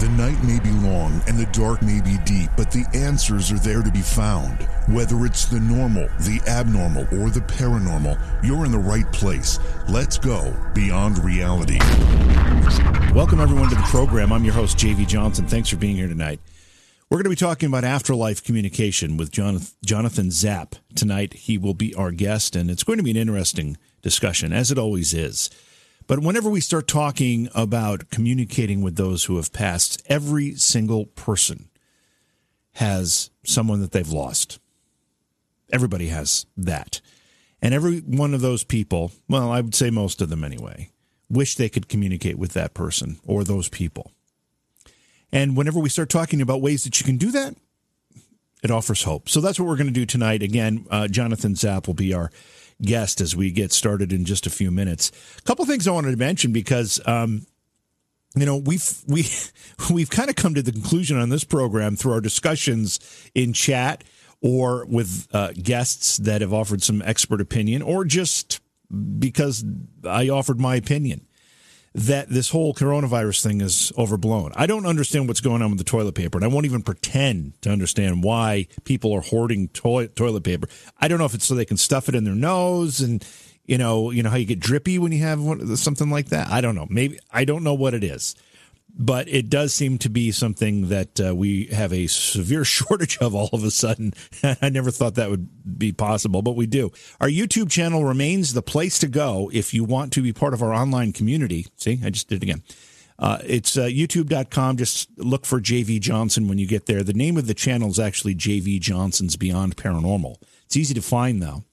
The night may be long and the dark may be deep, but the answers are there to be found. Whether it's the normal, the abnormal, or the paranormal, you're in the right place. Let's go beyond reality. Welcome, everyone, to the program. I'm your host, JV Johnson. Thanks for being here tonight. We're going to be talking about afterlife communication with Jonathan Zap tonight. He will be our guest, and it's going to be an interesting discussion, as it always is. But whenever we start talking about communicating with those who have passed, every single person has someone that they've lost. Everybody has that. And every one of those people, well, I would say most of them anyway, wish they could communicate with that person or those people. And whenever we start talking about ways that you can do that, it offers hope. So that's what we're going to do tonight. Again, uh, Jonathan Zap will be our guest as we get started in just a few minutes. A couple things I wanted to mention because um, you know we've we we've kind of come to the conclusion on this program through our discussions in chat or with uh, guests that have offered some expert opinion or just because I offered my opinion that this whole coronavirus thing is overblown. I don't understand what's going on with the toilet paper, and I won't even pretend to understand why people are hoarding to- toilet paper. I don't know if it's so they can stuff it in their nose and you know, you know how you get drippy when you have one, something like that. I don't know. Maybe I don't know what it is but it does seem to be something that uh, we have a severe shortage of all of a sudden. I never thought that would be possible, but we do. Our YouTube channel remains the place to go if you want to be part of our online community. See, I just did it again. Uh, it's uh, youtube.com. Just look for JV Johnson when you get there. The name of the channel is actually JV Johnson's Beyond Paranormal. It's easy to find, though.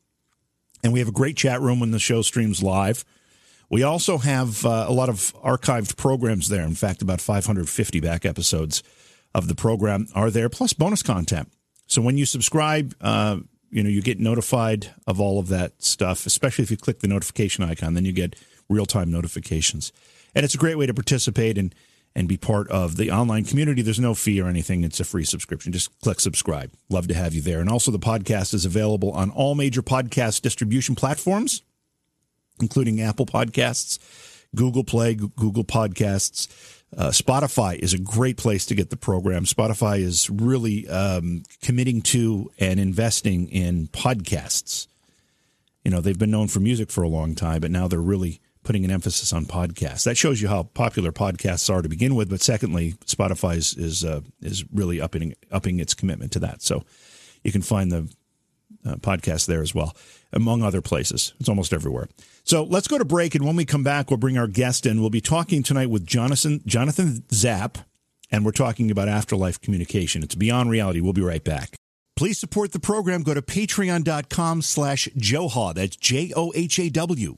And we have a great chat room when the show streams live. We also have uh, a lot of archived programs there. In fact, about 550 back episodes of the program are there, plus bonus content. So when you subscribe, uh, you know you get notified of all of that stuff. Especially if you click the notification icon, then you get real time notifications, and it's a great way to participate and and be part of the online community. There's no fee or anything. It's a free subscription. Just click subscribe. Love to have you there. And also, the podcast is available on all major podcast distribution platforms including Apple Podcasts, Google Play, Google Podcasts. Uh, Spotify is a great place to get the program. Spotify is really um, committing to and investing in podcasts. You know, they've been known for music for a long time, but now they're really putting an emphasis on podcasts. That shows you how popular podcasts are to begin with. But secondly, Spotify is is, uh, is really upping upping its commitment to that. So you can find the uh, podcast there as well, among other places. It's almost everywhere. So let's go to break, and when we come back, we'll bring our guest in. We'll be talking tonight with Jonathan Jonathan Zap, and we're talking about afterlife communication. It's beyond reality. We'll be right back. Please support the program. Go to patreon.com slash Johaw. That's J O H A W.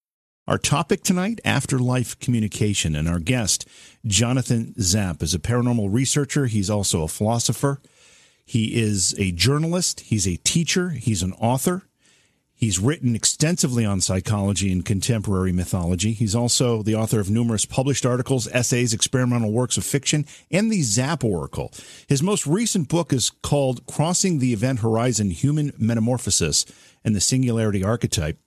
Our topic tonight, afterlife communication, and our guest, Jonathan Zap, is a paranormal researcher. He's also a philosopher. He is a journalist. He's a teacher. He's an author. He's written extensively on psychology and contemporary mythology. He's also the author of numerous published articles, essays, experimental works of fiction, and the Zap Oracle. His most recent book is called Crossing the Event Horizon Human Metamorphosis and the Singularity Archetype.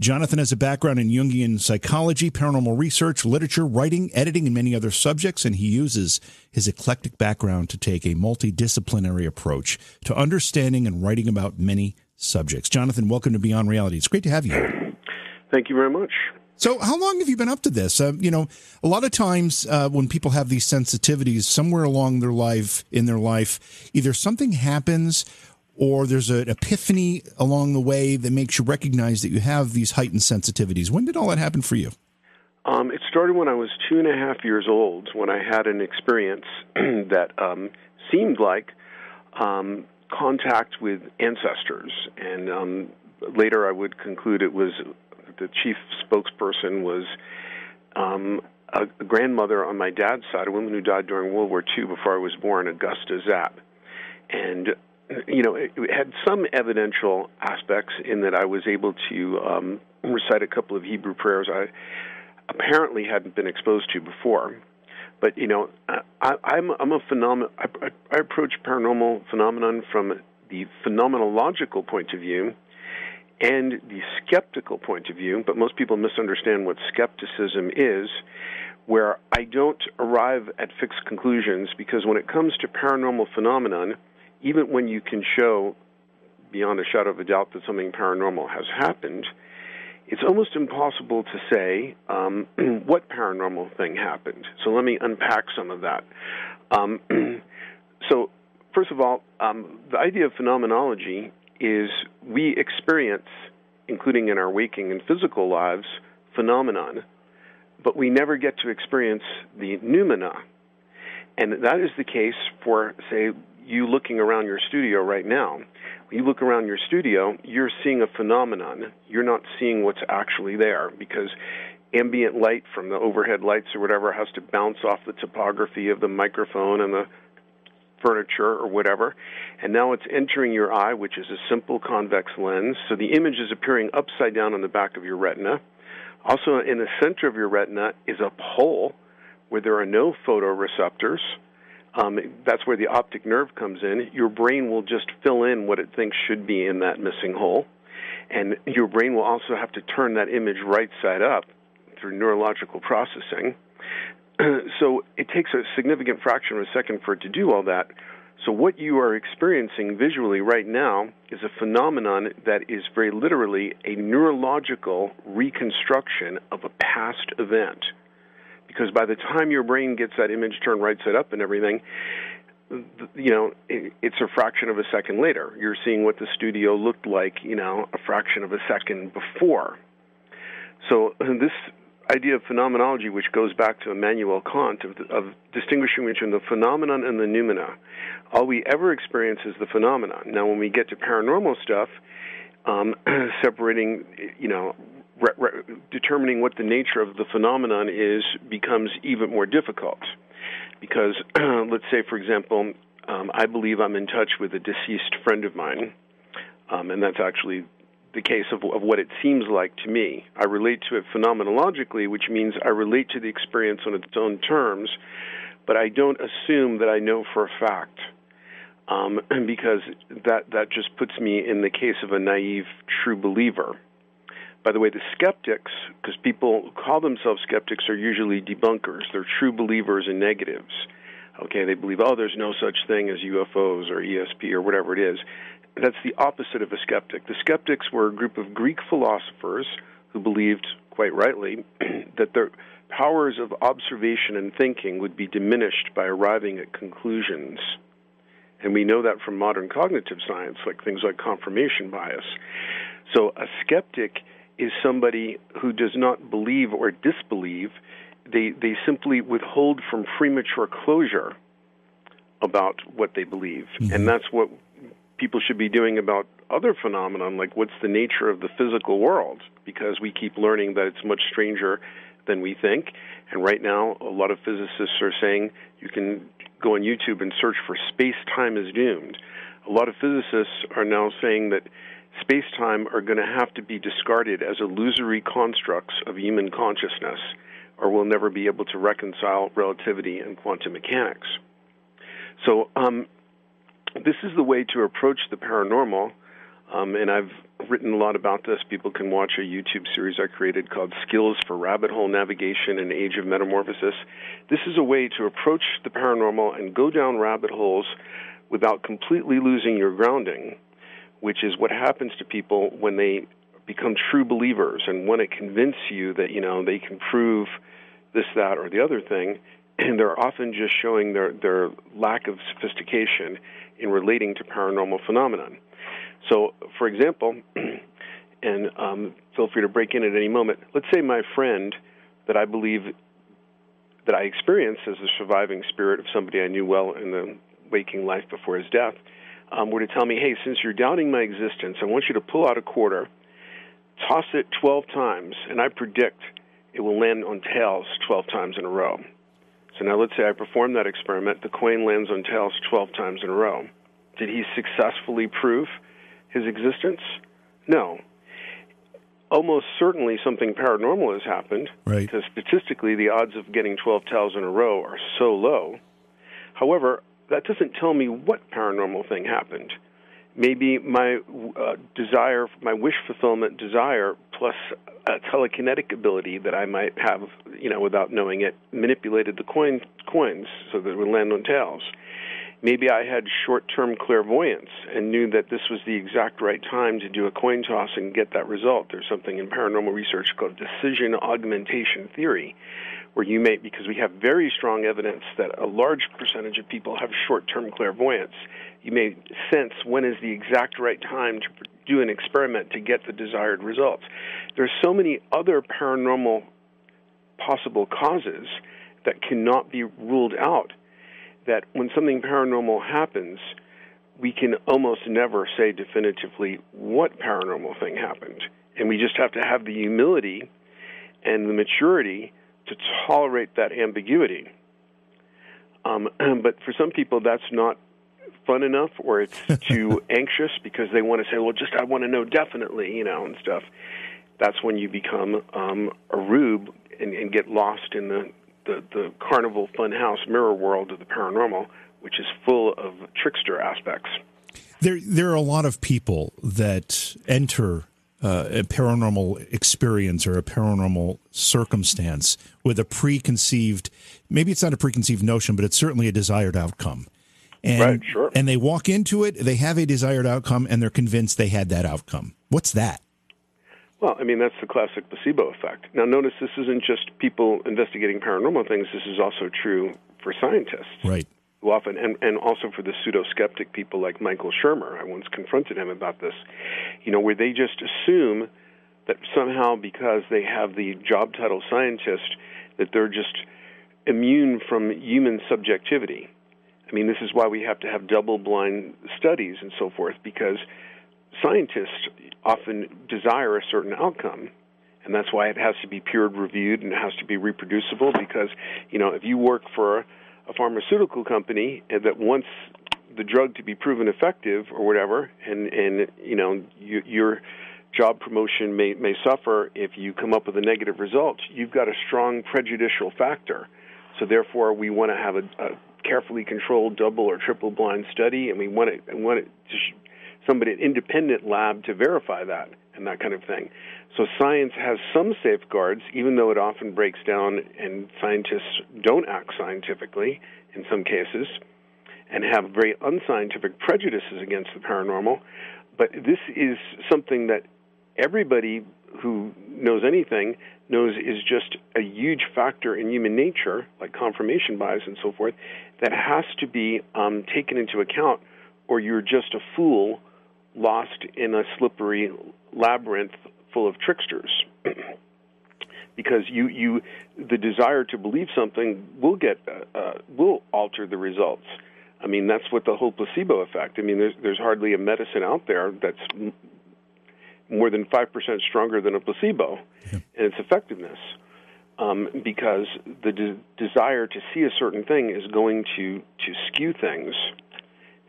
Jonathan has a background in Jungian psychology, paranormal research, literature, writing, editing, and many other subjects, and he uses his eclectic background to take a multidisciplinary approach to understanding and writing about many subjects. Jonathan, welcome to Beyond Reality. It's great to have you. Thank you very much. So, how long have you been up to this? Uh, you know, a lot of times uh, when people have these sensitivities, somewhere along their life, in their life, either something happens or there's an epiphany along the way that makes you recognize that you have these heightened sensitivities. When did all that happen for you? Um, it started when I was two and a half years old when I had an experience that um, seemed like um, contact with ancestors. And um, later I would conclude it was the chief spokesperson was um, a, grandmother on my dad's side, a woman who died during World War II before I was born, Augusta Zap, and you know, it, had some evidential aspects in that I was able to um, recite a couple of Hebrew prayers I apparently hadn't been exposed to before. But you know, I, I'm I'm a phenomenon. I, I approach paranormal phenomenon from the phenomenological point of view and the skeptical point of view. But most people misunderstand what skepticism is where I don't arrive at fixed conclusions because when it comes to paranormal phenomenon, even when you can show beyond a shadow of a doubt that something paranormal has happened, it's almost impossible to say um, what paranormal thing happened. So let me unpack some of that. Um, so, first of all, um, the idea of phenomenology is we experience, including in our waking and physical lives, phenomenon but we never get to experience the noumena. And that is the case for, say, you looking around your studio right now. When you look around your studio, you're seeing a phenomenon. You're not seeing what's actually there because ambient light from the overhead lights or whatever has to bounce off the topography of the microphone and the furniture or whatever. And now it's entering your eye, which is a simple convex lens. So the image is appearing upside down on the back of your retina. Also, in the center of your retina is a pole where there are no photoreceptors. Um, that's where the optic nerve comes in. Your brain will just fill in what it thinks should be in that missing hole. And your brain will also have to turn that image right side up through neurological processing. so it takes a significant fraction of a second for it to do all that. So, what you are experiencing visually right now is a phenomenon that is very literally a neurological reconstruction of a past event. Because by the time your brain gets that image turned right side up and everything, you know, it's a fraction of a second later. You're seeing what the studio looked like, you know, a fraction of a second before. So, this idea of phenomenology, which goes back to Immanuel Kant, of, of distinguishing between the phenomenon and the noumena. All we ever experience is the phenomenon. Now, when we get to paranormal stuff, um, separating, you know, re- re- determining what the nature of the phenomenon is becomes even more difficult. Because, let's say, for example, um, I believe I'm in touch with a deceased friend of mine, um, and that's actually the case of, of what it seems like to me. I relate to it phenomenologically, which means I relate to the experience on its own terms, but I don't assume that I know for a fact. Um, because that that just puts me in the case of a naive true believer. By the way, the skeptics, because people call themselves skeptics, are usually debunkers. They're true believers in negatives. Okay, they believe, oh, there's no such thing as UFOs or ESP or whatever it is that's the opposite of a skeptic. The skeptics were a group of Greek philosophers who believed, quite rightly, that their powers of observation and thinking would be diminished by arriving at conclusions. And we know that from modern cognitive science, like things like confirmation bias. So a skeptic is somebody who does not believe or disbelieve. They, they simply withhold from premature closure about what they believe. Mm-hmm. And that's what people should be doing about other phenomenon like what's the nature of the physical world because we keep learning that it's much stranger than we think and right now a lot of physicists are saying you can go on YouTube and search for space time is doomed a lot of physicists are now saying that space time are going to have to be discarded as illusory constructs of human consciousness or we'll never be able to reconcile relativity and quantum mechanics so um, this is the way to approach the paranormal. Um, and I've written a lot about this. People can watch a YouTube series I created called Skills for Rabbit Hole Navigation in Age of Metamorphosis. This is a way to approach the paranormal and go down rabbit holes without completely losing your grounding, which is what happens to people when they become true believers and want to convince you that, you know, they can prove this, that, or the other thing. And they're often just showing their, their lack of sophistication in relating to paranormal phenomenon. So, for example, and um, feel free to break in at any moment. Let's say my friend that I believe that I experienced as the surviving spirit of somebody I knew well in the waking life before his death um, were to tell me, "Hey, since you're doubting my existence, I want you to pull out a quarter, toss it 12 times, and I predict it will land on tails 12 times in a row. So now let's say I perform that experiment, the coin lands on tails 12 times in a row. Did he successfully prove his existence? No. Almost certainly something paranormal has happened right. because statistically the odds of getting 12 tails in a row are so low. However, that doesn't tell me what paranormal thing happened maybe my uh, desire, my wish fulfillment desire, plus a telekinetic ability that I might have, you know, without knowing it, manipulated the coin coins so that it would land on tails. Maybe I had short-term clairvoyance and knew that this was the exact right time to do a coin toss and get that result. There's something in paranormal research called decision augmentation theory, where you may, because we have very strong evidence that a large percentage of people have short-term clairvoyance, you may sense when is the exact right time to do an experiment to get the desired results. There are so many other paranormal possible causes that cannot be ruled out that when something paranormal happens, we can almost never say definitively what paranormal thing happened. And we just have to have the humility and the maturity to tolerate that ambiguity. Um, but for some people, that's not fun enough or it's too anxious because they want to say, well, just I want to know definitely, you know, and stuff. That's when you become um, a rube and, and get lost in the, the, the carnival funhouse mirror world of the paranormal, which is full of trickster aspects. There, there are a lot of people that enter uh, a paranormal experience or a paranormal circumstance with a preconceived, maybe it's not a preconceived notion, but it's certainly a desired outcome. And, right, sure. And they walk into it, they have a desired outcome, and they're convinced they had that outcome. What's that? Well, I mean, that's the classic placebo effect. Now, notice this isn't just people investigating paranormal things, this is also true for scientists. Right. Who often, and, and also for the pseudo skeptic people like Michael Shermer. I once confronted him about this, you know, where they just assume that somehow because they have the job title scientist, that they're just immune from human subjectivity. I mean, this is why we have to have double blind studies and so forth, because scientists often desire a certain outcome. And that's why it has to be peer reviewed and it has to be reproducible because, you know, if you work for a pharmaceutical company that wants the drug to be proven effective or whatever, and, and you know, you, your job promotion may, may suffer if you come up with a negative result, you've got a strong prejudicial factor. So therefore, we want to have a, a carefully controlled double or triple blind study, and we want it, want it to sh- somebody, an independent lab, to verify that and that kind of thing. So science has some safeguards, even though it often breaks down, and scientists don't act scientifically in some cases, and have very unscientific prejudices against the paranormal. But this is something that everybody who knows anything knows is just a huge factor in human nature, like confirmation bias and so forth, that has to be um, taken into account, or you're just a fool lost in a slippery labyrinth full of tricksters. because you, you, the desire to believe something will get, uh, uh, will alter the results. I mean, that's what the whole placebo effect. I mean, there's there's hardly a medicine out there that's more than 5% stronger than a placebo yeah. in its effectiveness um, because the de- desire to see a certain thing is going to, to skew things.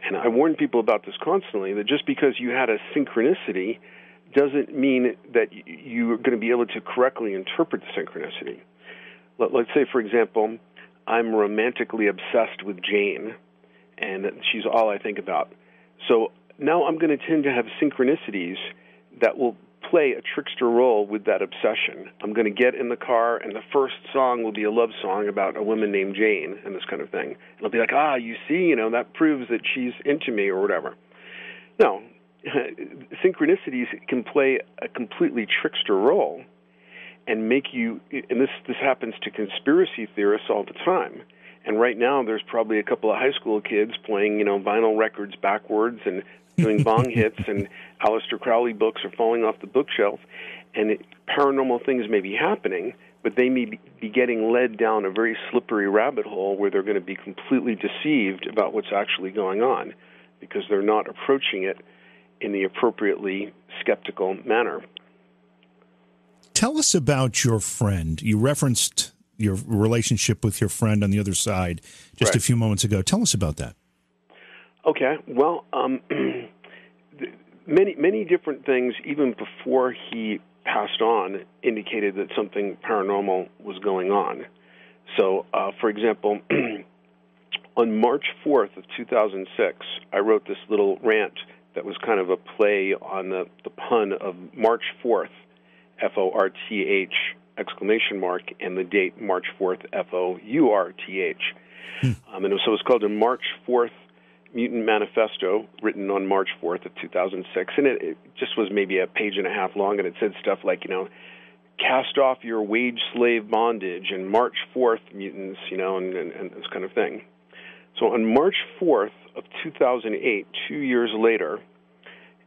And I warn people about this constantly that just because you had a synchronicity doesn't mean that you're going to be able to correctly interpret the synchronicity. Let, let's say, for example, I'm romantically obsessed with Jane, and she's all I think about. So now I'm going to tend to have synchronicities that will play a trickster role with that obsession. I'm going to get in the car, and the first song will be a love song about a woman named Jane and this kind of thing. And I'll be like, ah, you see, you know, that proves that she's into me or whatever. No, synchronicities can play a completely trickster role and make you, and this, this happens to conspiracy theorists all the time. And right now, there's probably a couple of high school kids playing, you know, vinyl records backwards and doing bong hits, and Aleister Crowley books are falling off the bookshelf, and it, paranormal things may be happening, but they may be getting led down a very slippery rabbit hole where they're going to be completely deceived about what's actually going on because they're not approaching it in the appropriately skeptical manner. Tell us about your friend. You referenced your relationship with your friend on the other side just right. a few moments ago. Tell us about that. Okay. Well, um, many many different things even before he passed on indicated that something paranormal was going on. So, uh, for example, on March 4th of 2006, I wrote this little rant that was kind of a play on the, the pun of March 4th, F O R T H exclamation mark, and the date March 4th, F O U R T H. Hmm. Um, and so it was called a March 4th Mutant Manifesto, written on March 4th of 2006, and it, it just was maybe a page and a half long, and it said stuff like, you know, cast off your wage slave bondage and March 4th mutants, you know, and, and, and this kind of thing. So on March 4th of 2008, two years later,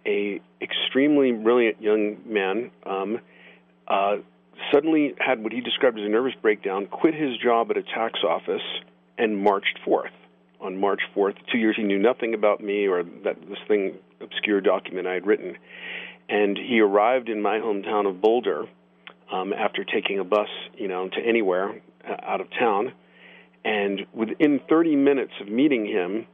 a extremely brilliant young man um, uh, suddenly had what he described as a nervous breakdown, quit his job at a tax office, and marched forth. On March 4th, two years he knew nothing about me or that this thing obscure document I had written, and he arrived in my hometown of Boulder um, after taking a bus, you know, to anywhere uh, out of town and within 30 minutes of meeting him,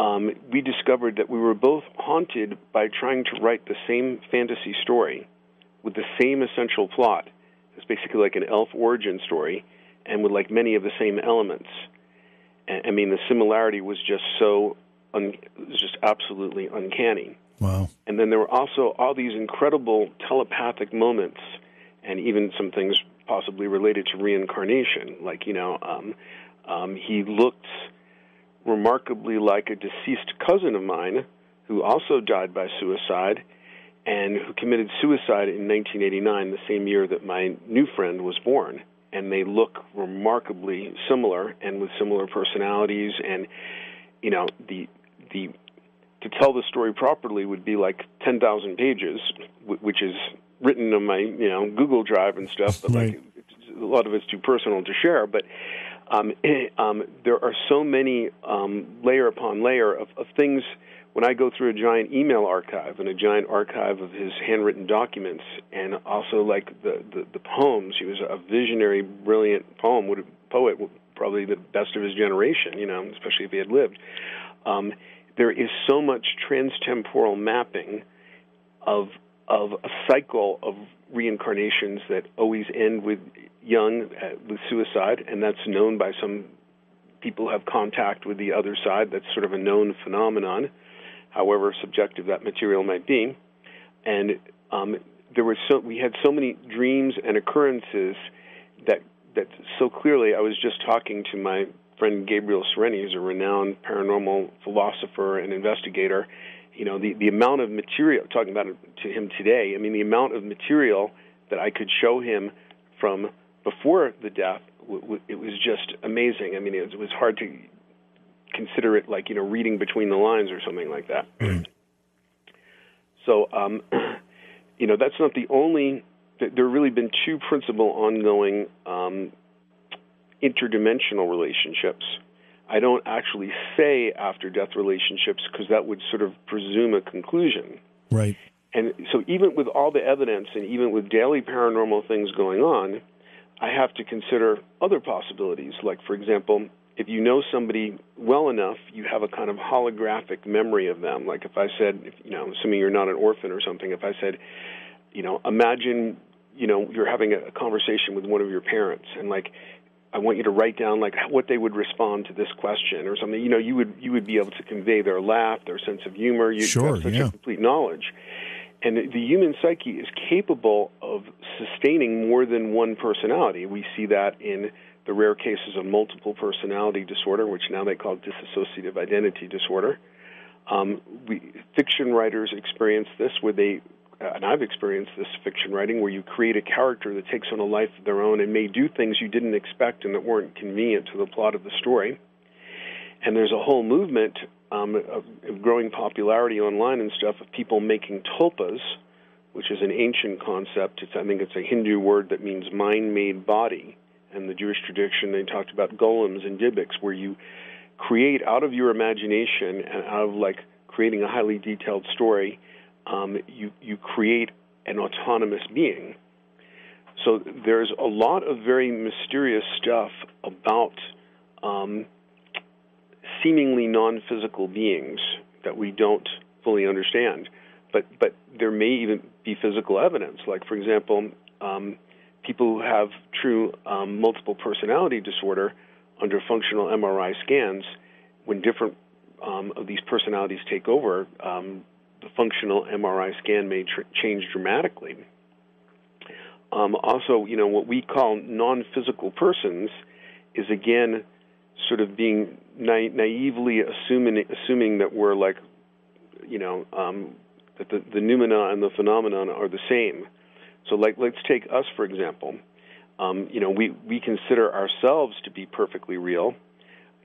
um, we discovered that we were both haunted by trying to write the same fantasy story with the same essential plot. It's basically like an elf origin story, and with like many of the same elements. I mean, the similarity was just so, un- was just absolutely uncanny. Wow. And then there were also all these incredible telepathic moments, and even some things possibly related to reincarnation. Like, you know, um, um, he looked remarkably like a deceased cousin of mine who also died by suicide and who committed suicide in 1989, the same year that my new friend was born. And they look remarkably similar and with similar personalities. And, you know, the, the, to tell the story properly would be like 10,000 pages, which is written on my you know Google Drive and stuff, but right. like a lot of it's too personal to share. But um, um, there are so many um, layer upon layer of, of things. When I go through a giant email archive and a giant archive of his handwritten documents, and also like the the, the poems, he was a visionary, brilliant poem would poet, probably the best of his generation. You know, especially if he had lived. Um, there is so much transtemporal mapping of of a cycle of reincarnations that always end with young uh, with suicide, and that's known by some people who have contact with the other side. That's sort of a known phenomenon, however subjective that material might be. And um, there were so we had so many dreams and occurrences that that so clearly. I was just talking to my friend Gabriel Sereni, who's a renowned paranormal philosopher and investigator, you know the the amount of material talking about it to him today. I mean the amount of material that I could show him from before the death. It was just amazing. I mean was, it was hard to consider it like you know reading between the lines or something like that. Mm. So um, you know that's not the only. There have really been two principal ongoing um, interdimensional relationships I don't actually say after death relationships because that would sort of presume a conclusion. Right. And so, even with all the evidence and even with daily paranormal things going on, I have to consider other possibilities. Like, for example, if you know somebody well enough, you have a kind of holographic memory of them. Like, if I said, if, you know, assuming you're not an orphan or something, if I said, you know, imagine, you know, you're having a conversation with one of your parents, and like, I want you to write down like what they would respond to this question or something. You know, you would you would be able to convey their laugh, their sense of humor. You sure, have such yeah. a complete knowledge. And the human psyche is capable of sustaining more than one personality. We see that in the rare cases of multiple personality disorder, which now they call dissociative identity disorder. Um, we, fiction writers experience this where they uh, and I've experienced this fiction writing where you create a character that takes on a life of their own and may do things you didn't expect and that weren't convenient to the plot of the story. And there's a whole movement um, of, growing popularity online and stuff of people making tulpas, which is an ancient concept. It's, I think it's a Hindu word that means mind-made body. And the Jewish tradition, they talked about golems and dybbuk, where you create out of your imagination and out of like creating a highly detailed story um, you you create an autonomous being. So there's a lot of very mysterious stuff about um, seemingly non-physical beings that we don't fully understand. But but there may even be physical evidence. Like for example, um, people who have true um, multiple personality disorder under functional MRI scans, when different um, of these personalities take over, um, the functional MRI scan may tr- change dramatically. Um, also, you know, what we call non-physical persons is again sort of being na- naively assuming assuming that we're like, you know, um, that the, the noumena and the phenomenon are the same. So, like, let's take us for example. Um, you know, we we consider ourselves to be perfectly real,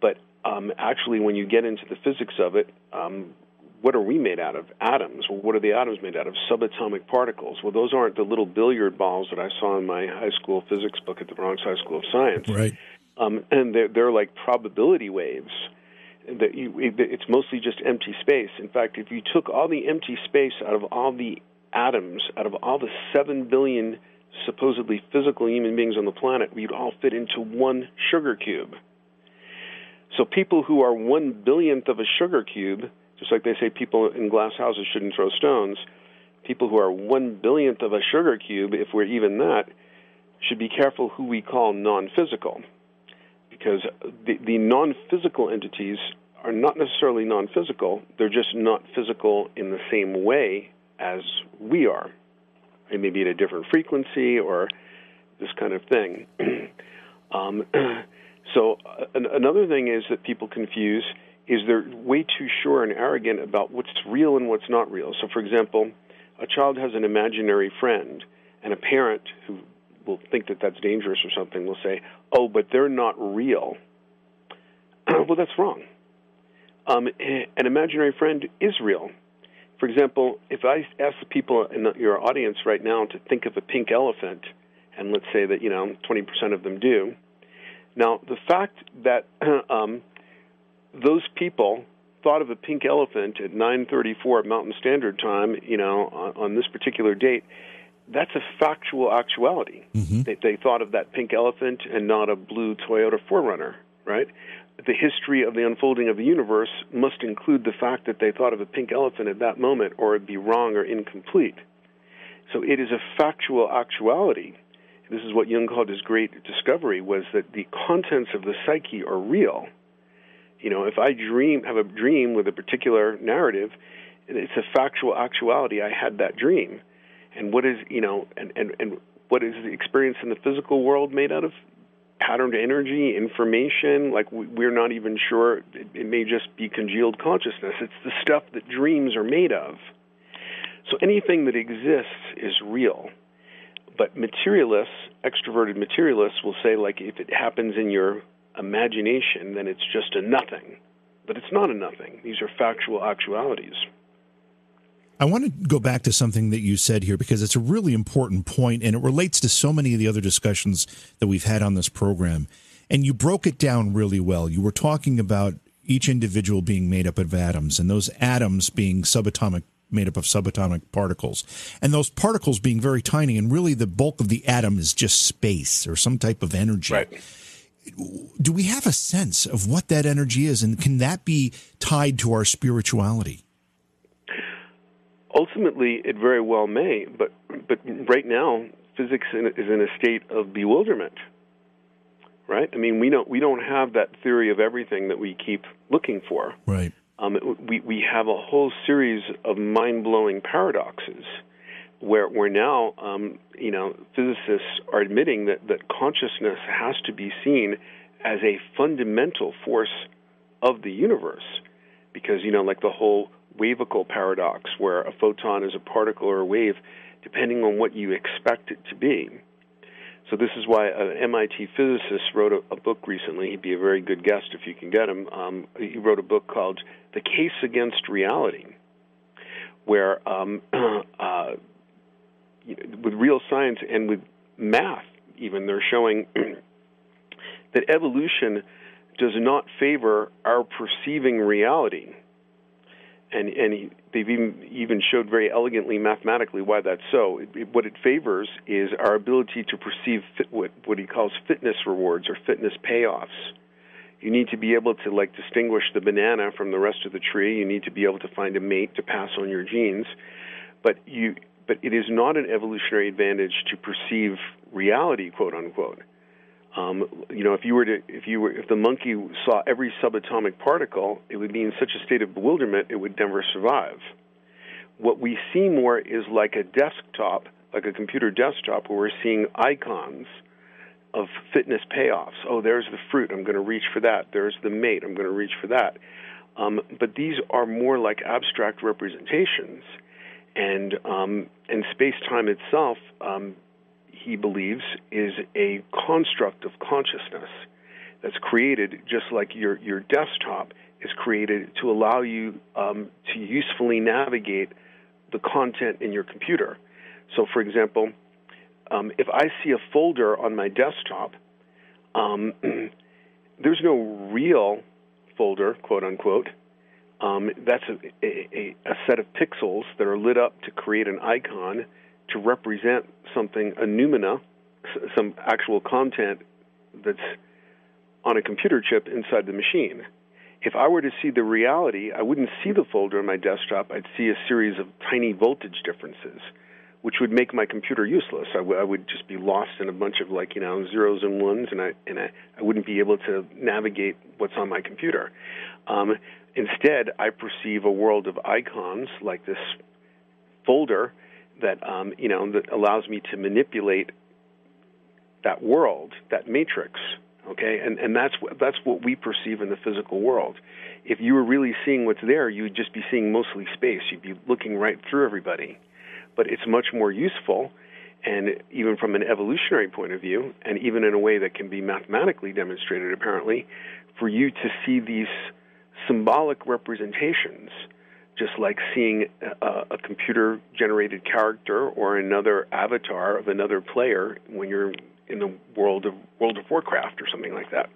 but um, actually, when you get into the physics of it, um, what are we made out of? Atoms. Well, what are the atoms made out of? Subatomic particles. Well, those aren't the little billiard balls that I saw in my high school physics book at the Bronx High School of Science. Right. Um, and they're, they're like probability waves. That you, it's mostly just empty space. In fact, if you took all the empty space out of all the atoms, out of all the seven billion supposedly physical human beings on the planet, we'd all fit into one sugar cube. So people who are one billionth of a sugar cube just like they say people in glass houses shouldn't throw stones, people who are one billionth of a sugar cube, if we're even that, should be careful who we call non physical. Because the, the non physical entities are not necessarily non physical, they're just not physical in the same way as we are. It may be at a different frequency or this kind of thing. um, so, uh, another thing is that people confuse is they're way too sure and arrogant about what's real and what's not real. So, for example, a child has an imaginary friend, and a parent who will think that that's dangerous or something will say, "Oh, but they're not real." well, that's wrong. Um, an imaginary friend is real. For example, if I ask the people in your audience right now to think of a pink elephant, and let's say that you know 20% of them do. Now, the fact that um, those people thought of a pink elephant at 9:34 Mountain Standard Time, you know, on, on this particular date, that's a factual actuality. Mm-hmm. They, they thought of that pink elephant and not a blue Toyota 4Runner, right? The history of the unfolding of the universe must include the fact that they thought of a pink elephant at that moment, or it'd be wrong or incomplete. So it is a factual actuality. This is what Jung called his great discovery: was that the contents of the psyche are real you know, if I dream, have a dream with a particular narrative, it's a factual actuality. I had that dream, and what is you know, and and and what is the experience in the physical world made out of? Patterned energy, information. Like we're not even sure. It may just be congealed consciousness. It's the stuff that dreams are made of. So anything that exists is real. But materialists, extroverted materialists, will say like if it happens in your imagination, then it's just a nothing. But it's not a nothing. These are factual actualities. I want to go back to something that you said here because it's a really important point and it relates to so many of the other discussions that we've had on this program. And you broke it down really well. You were talking about each individual being made up of atoms and those atoms being subatomic made up of subatomic particles and those particles being very tiny and really the bulk of the atom is just space or some type of energy. Right do we have a sense of what that energy is, and can that be tied to our spirituality? Ultimately, it very well may, but but right now, physics is in a state of bewilderment. Right? I mean, we don't we don't have that theory of everything that we keep looking for. Right. Um, we we have a whole series of mind blowing paradoxes where where now um, you know physicists are admitting that that consciousness has to be seen as a fundamental force of the universe because you know like the whole wavical paradox where a photon is a particle or a wave depending on what you expect it to be so this is why an MIT physicist wrote a, a book recently. He'd be a very good guest if you can get him. Um, he wrote a book called "The Case Against Reality," where um, uh, with real science and with math, even they're showing that evolution does not favor our perceiving reality. And, and he, they've even even showed very elegantly mathematically why that's so. It, it, what it favors is our ability to perceive fit, what what he calls fitness rewards or fitness payoffs. You need to be able to like distinguish the banana from the rest of the tree. You need to be able to find a mate to pass on your genes, but you but it is not an evolutionary advantage to perceive reality, quote unquote. Um, you know, if you were to, if you were, if the monkey saw every subatomic particle, it would be in such a state of bewilderment it would never survive. What we see more is like a desktop, like a computer desktop, where we're seeing icons of fitness payoffs. Oh, there's the fruit. I'm going to reach for that. There's the mate. I'm going to reach for that. Um, but these are more like abstract representations, and um, and space time itself um, he believes, is a construct of consciousness that's created just like your, your desktop is created to allow you um, to usefully navigate the content in your computer. So, for example, um, if I see a folder on my desktop, um, there's no real folder, quote unquote. Um, that's a, a, a, set of pixels that are lit up to create an icon to represent something, a noumena, some actual content that's on a computer chip inside the machine. If I were to see the reality, I wouldn't see the folder on my desktop. I'd see a series of tiny voltage differences, which would make my computer useless. I, w- I would just be lost in a bunch of like you know zeros and ones, and I and I, I wouldn't be able to navigate what's on my computer. Um, instead, I perceive a world of icons like this folder that um, you know that allows me to manipulate that world, that matrix. Okay, and and that's that's what we perceive in the physical world. If you were really seeing what's there, you'd just be seeing mostly space. You'd be looking right through everybody. But it's much more useful, and even from an evolutionary point of view, and even in a way that can be mathematically demonstrated, apparently, for you to see these symbolic representations just like seeing a, a computer generated character or another avatar of another player when you're in the world of World of Warcraft or something like that.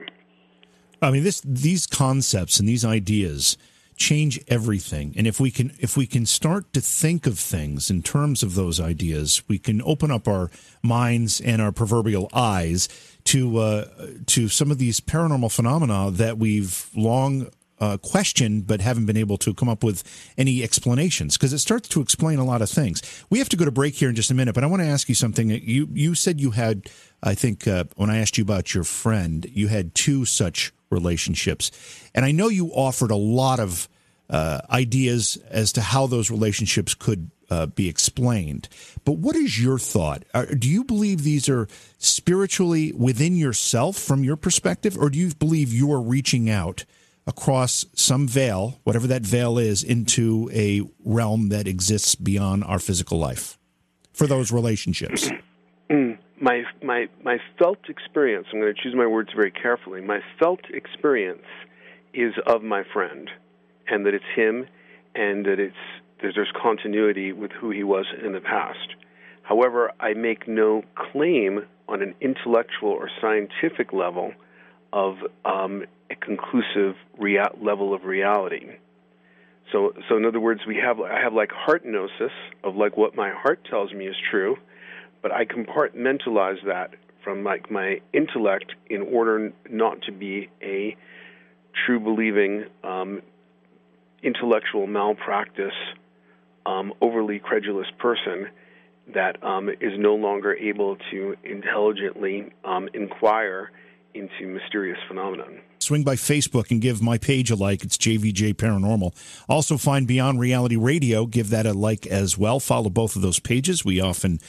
I mean, this these concepts and these ideas change everything. And if we can if we can start to think of things in terms of those ideas, we can open up our minds and our proverbial eyes to uh, to some of these paranormal phenomena that we've long uh, question, but haven't been able to come up with any explanations because it starts to explain a lot of things. We have to go to break here in just a minute, but I want to ask you something. You you said you had, I think, uh, when I asked you about your friend, you had two such relationships, and I know you offered a lot of uh, ideas as to how those relationships could uh, be explained. But what is your thought? Do you believe these are spiritually within yourself from your perspective, or do you believe you are reaching out across some veil, whatever that veil is, into a realm that exists beyond our physical life for those relationships? Mm, my my my felt experience. I'm going to choose my words very carefully. My felt experience is of my friend, and that it's him, and that it's that there's continuity with who he was in the past. However, I make no claim on an intellectual or scientific level of um, a conclusive rea- level of reality. So, so in other words, we have I have like heart gnosis of like what my heart tells me is true, but I compartmentalize that from like my intellect in order not to be a true believing um, intellectual malpractice, um, overly credulous person that um, is no longer able to intelligently um, inquire into mysterious phenomenon. Swing by Facebook and give my page a like. It's JVJ Paranormal. Also find Beyond Reality Radio. Give that a like as well. Follow both of those pages. We often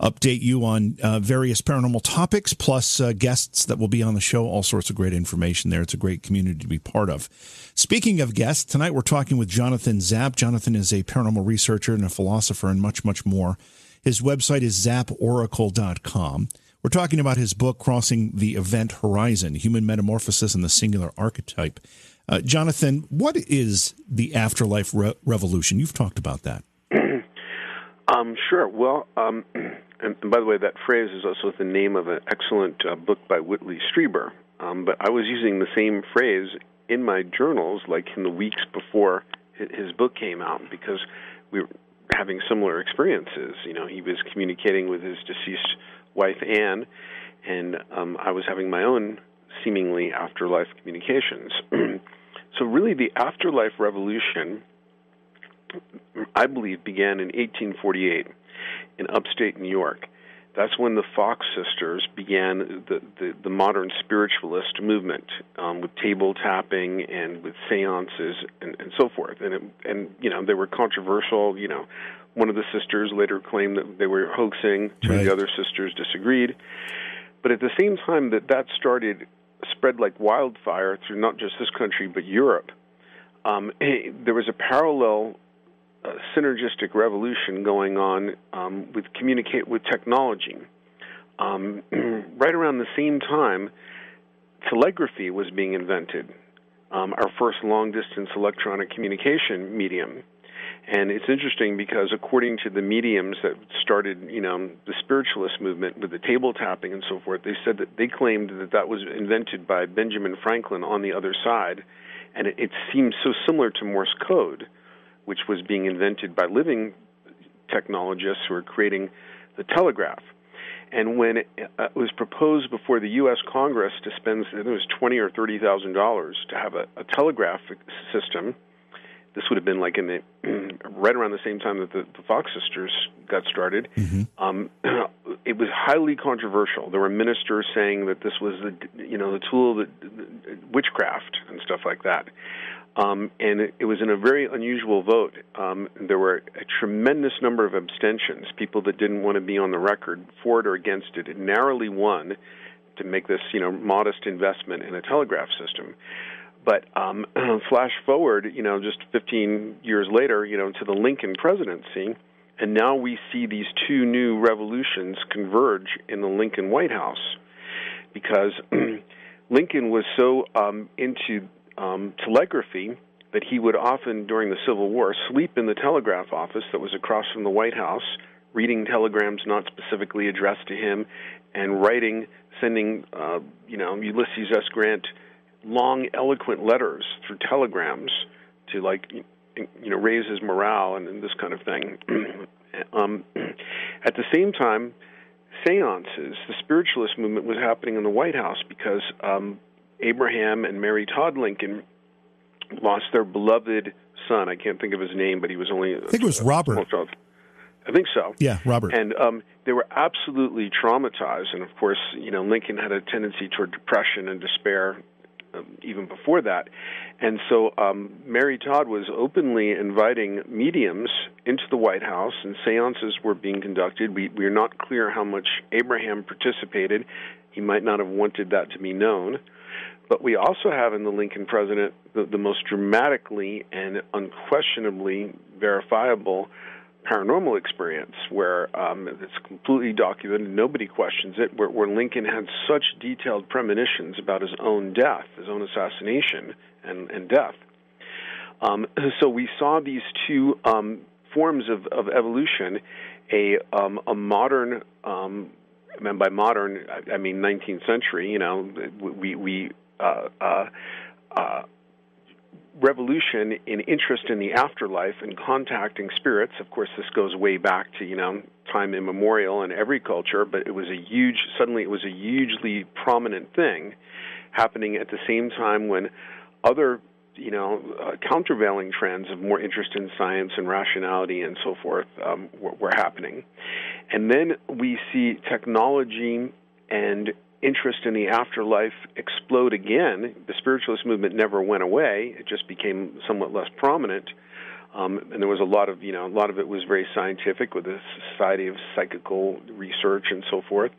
update you on uh, various paranormal topics, plus uh, guests that will be on the show. All sorts of great information there. It's a great community to be part of. Speaking of guests, tonight we're talking with Jonathan Zap. Jonathan is a paranormal researcher and a philosopher and much, much more. His website is zaporacle.com. We're talking about his book, Crossing the Event Horizon Human Metamorphosis and the Singular Archetype. Uh, Jonathan, what is the afterlife re- revolution? You've talked about that. um, sure. Well, um, and by the way, that phrase is also the name of an excellent uh, book by Whitley Strieber. Um, but I was using the same phrase in my journals, like in the weeks before his book came out because we were having similar experiences. You know, he was communicating with his deceased wife Anne, and um, I was having my own seemingly afterlife communications. so, really, the afterlife revolution, I believe, began in 1848 in upstate New York. That's when the Fox sisters began the, the, the modern spiritualist movement um, with table tapping and with seances and, and so forth. And, it, and, you know, they were controversial. You know, one of the sisters later claimed that they were hoaxing, two right. of the other sisters disagreed. But at the same time that that started, spread like wildfire through not just this country but Europe, um, there was a parallel uh, synergistic revolution going on um, with communicate with technology. Um, right around the same time, telegraphy was being invented, um, our first long distance electronic communication medium. And it's interesting because according to the mediums that started, you know, the spiritualist movement with the table tapping and so forth, they said that they claimed that that was invented by Benjamin Franklin on the other side, and it, it seems so similar to Morse code, which was being invented by living technologists who were creating the telegraph. And when it uh, was proposed before the U.S. Congress to spend, it was twenty or thirty thousand dollars to have a, a telegraphic system this would have been like in the right around the same time that the, the Fox sisters got started. Mm-hmm. Um, it was highly controversial. There were ministers saying that this was the you know the tool that witchcraft and stuff like that. Um, and it, it was in a very unusual vote. Um, there were a tremendous number of abstentions, people that didn't want to be on the record for it or against it. It narrowly won to make this, you know, modest investment in a telegraph system. But um, flash forward, you know, just 15 years later, you know, to the Lincoln presidency, and now we see these two new revolutions converge in the Lincoln White House, because Lincoln was so um, into um, telegraphy that he would often, during the Civil War, sleep in the telegraph office that was across from the White House, reading telegrams not specifically addressed to him, and writing, sending, uh, you know, Ulysses S. Grant long, eloquent letters through telegrams to like you know raise his morale and, and this kind of thing. um, at the same time, seances, the spiritualist movement was happening in the White House because um, Abraham and Mary Todd Lincoln lost their beloved son. I can't think of his name, but he was only I think it was Robert. I think so. Yeah, Robert. And um, they were absolutely traumatized. And of course, you know, Lincoln had a tendency toward depression and despair even before that. And so um, Mary Todd was openly inviting mediums into the White House, and seances were being conducted. We, we are not clear how much Abraham participated. He might not have wanted that to be known. But we also have in the Lincoln president the, the most dramatically and unquestionably verifiable paranormal experience where um, it's completely documented, nobody questions it, where, where Lincoln had such detailed premonitions about his own death, his own assassination and, and death. Um, so we saw these two um, forms of, of evolution, a, um, a modern, um, and by modern I, I mean 19th century. You know, we we uh, uh, uh, revolution in interest in the afterlife and contacting spirits. Of course, this goes way back to you know time immemorial in every culture, but it was a huge. Suddenly, it was a hugely prominent thing happening at the same time when other you know uh, countervailing trends of more interest in science and rationality and so forth um, were, were happening, and then we see technology and interest in the afterlife explode again. The spiritualist movement never went away; it just became somewhat less prominent. Um, and there was a lot of, you know, a lot of it was very scientific with the Society of Psychical Research and so forth,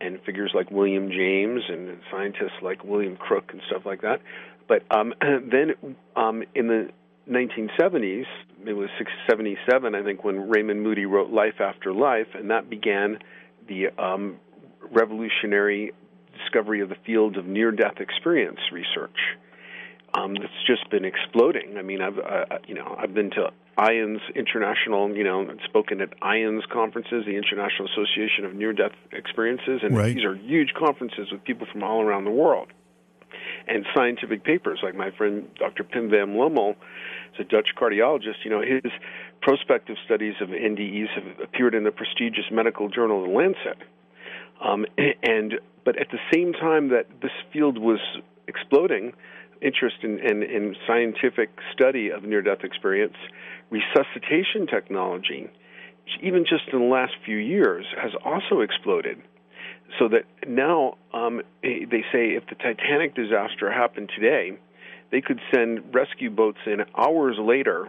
and figures like William James and scientists like William Crook and stuff like that. But um, then um, in the 1970s, it was 77, I think, when Raymond Moody wrote Life After Life, and that began the um, revolutionary discovery of the field of near-death experience research. Um, that's just been exploding. I mean, I've uh, you know I've been to IONS International, you know, spoken at IONS conferences, the International Association of Near Death Experiences, and right. these are huge conferences with people from all around the world. and scientific papers. Like my friend Dr. Pim van Lommel, is a Dutch cardiologist. You know, his prospective studies of NDEs have appeared in the prestigious medical journal, The Lancet. Um, and but at the same time that this field was exploding, interest in, in, in scientific study of near-death experience, resuscitation technology, even just in the last few years, has also exploded. So that now um, they say if the Titanic disaster happened today, they could send rescue boats in hours later,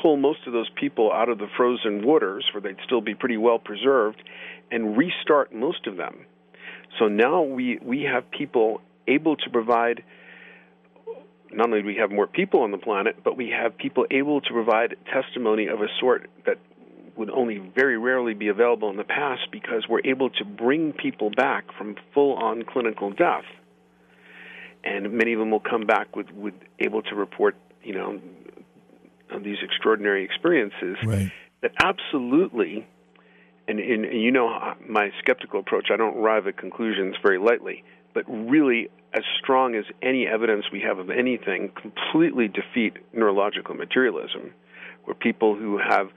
pull most of those people out of the frozen waters where they'd still be pretty well preserved, and restart most of them. So now we, we have people able to provide not only do we have more people on the planet, but we have people able to provide testimony of a sort that would only very rarely be available in the past because we're able to bring people back from full on clinical death. And many of them will come back with, with able to report, you know, these extraordinary experiences right. that absolutely, and, and, and you know my skeptical approach, I don't arrive at conclusions very lightly, but really as strong as any evidence we have of anything completely defeat neurological materialism, where people who have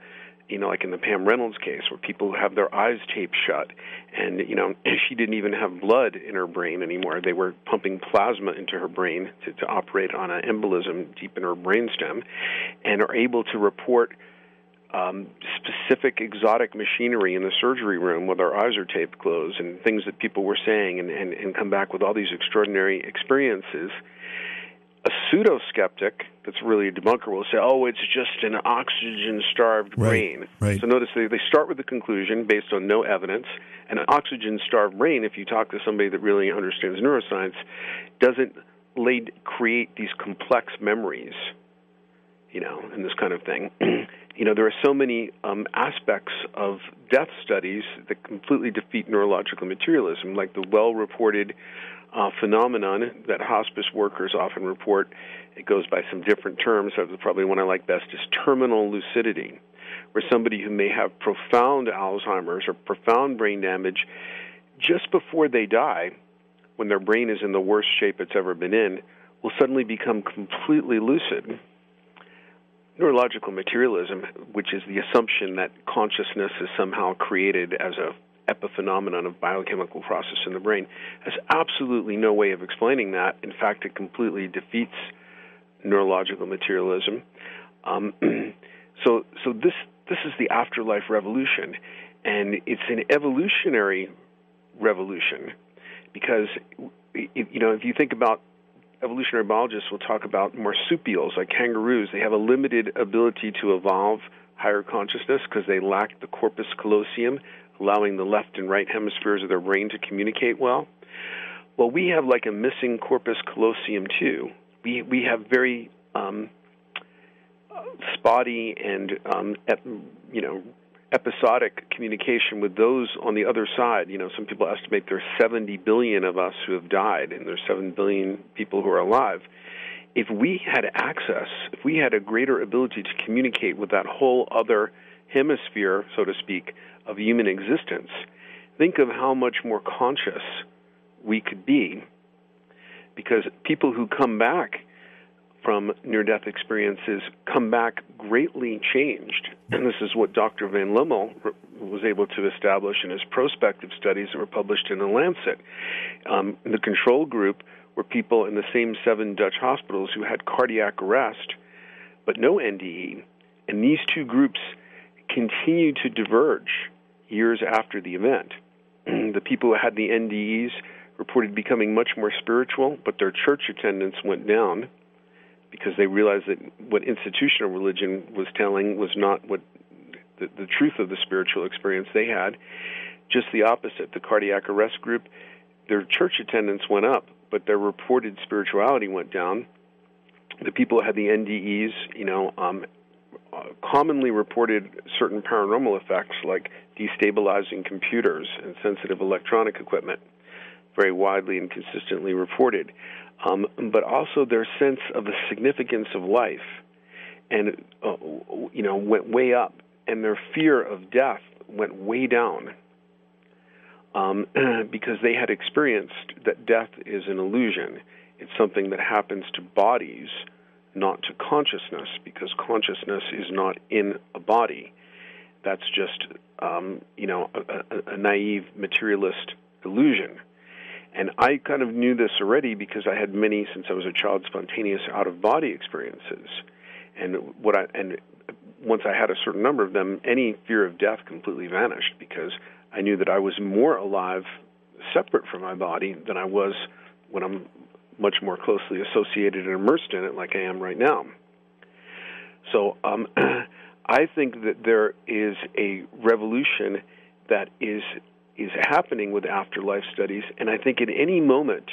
you know, like in the Pam Reynolds case, where people have their eyes taped shut, and you know, she didn't even have blood in her brain anymore. They were pumping plasma into her brain to, to operate on an embolism deep in her brainstem, and are able to report um, specific exotic machinery in the surgery room with our eyes are taped closed, and things that people were saying, and, and, and come back with all these extraordinary experiences a pseudo skeptic that's really a debunker will say, "Oh, it's just an oxygen-starved brain." Right. So notice they, they start with the conclusion based on no evidence. And an oxygen-starved brain, if you talk to somebody that really understands neuroscience, doesn't lay, create these complex memories, you know, and this kind of thing. you know, there are so many um, aspects of death studies that completely defeat neurological materialism, like the well-reported uh, phenomenon that hospice workers often report. It goes by some different terms. So probably one I like best is terminal lucidity, where somebody who may have profound Alzheimer's or profound brain damage just before they die, when their brain is in the worst shape it's ever been in, will suddenly become completely lucid. Neurological materialism, which is the assumption that consciousness is somehow created as a epiphenomenon of biochemical process in the brain has absolutely no way of explaining that. In fact, it completely defeats neurological materialism. Um, so, so this this is the afterlife revolution, and it's an evolutionary revolution because you know if you think about evolutionary biologists will talk about marsupials like kangaroos they have a limited ability to evolve higher consciousness because they lack the corpus callosum allowing the left and right hemispheres of their brain to communicate well. Well, we have like a missing corpus callosum too. We we have very um, spotty and um, ep, you know episodic communication with those on the other side. You know, some people estimate there's 70 billion of us who have died, and there's 7 billion people who are alive. If we had access, if we had a greater ability to communicate with that whole other hemisphere, so to speak, of human existence, think of how much more conscious we could be. Because people who come back from near death experiences come back greatly changed. And this is what Dr. Van Lommel was able to establish in his prospective studies that were published in The Lancet. Um, the control group were people in the same seven Dutch hospitals who had cardiac arrest but no NDE. And these two groups continued to diverge years after the event. the people who had the NDEs reported becoming much more spiritual, but their church attendance went down because they realized that what institutional religion was telling was not what the, the truth of the spiritual experience they had. Just the opposite. The cardiac arrest group, their church attendance went up, but their reported spirituality went down. The people who had the NDEs, you know, um, uh, commonly reported certain paranormal effects like destabilizing computers and sensitive electronic equipment, very widely and consistently reported, um, but also their sense of the significance of life, and uh, you know went way up, and their fear of death went way down. Um, because they had experienced that death is an illusion, It's something that happens to bodies, not to consciousness, because consciousness is not in a body. That's just, um, you know, a, a, a naive materialist illusion. And I kind of knew this already because I had many since I was a child spontaneous out of body experiences. And what I and once I had a certain number of them, any fear of death completely vanished because I knew that I was more alive separate from my body than I was when I'm much more closely associated and immersed in it like I am right now. So um, I think that there is a revolution that is is happening with afterlife studies, and I think at any moment